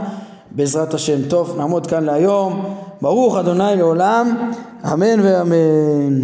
בעזרת השם. טוב, נעמוד כאן להיום. ברוך אדוני לעולם, אמן ואמן.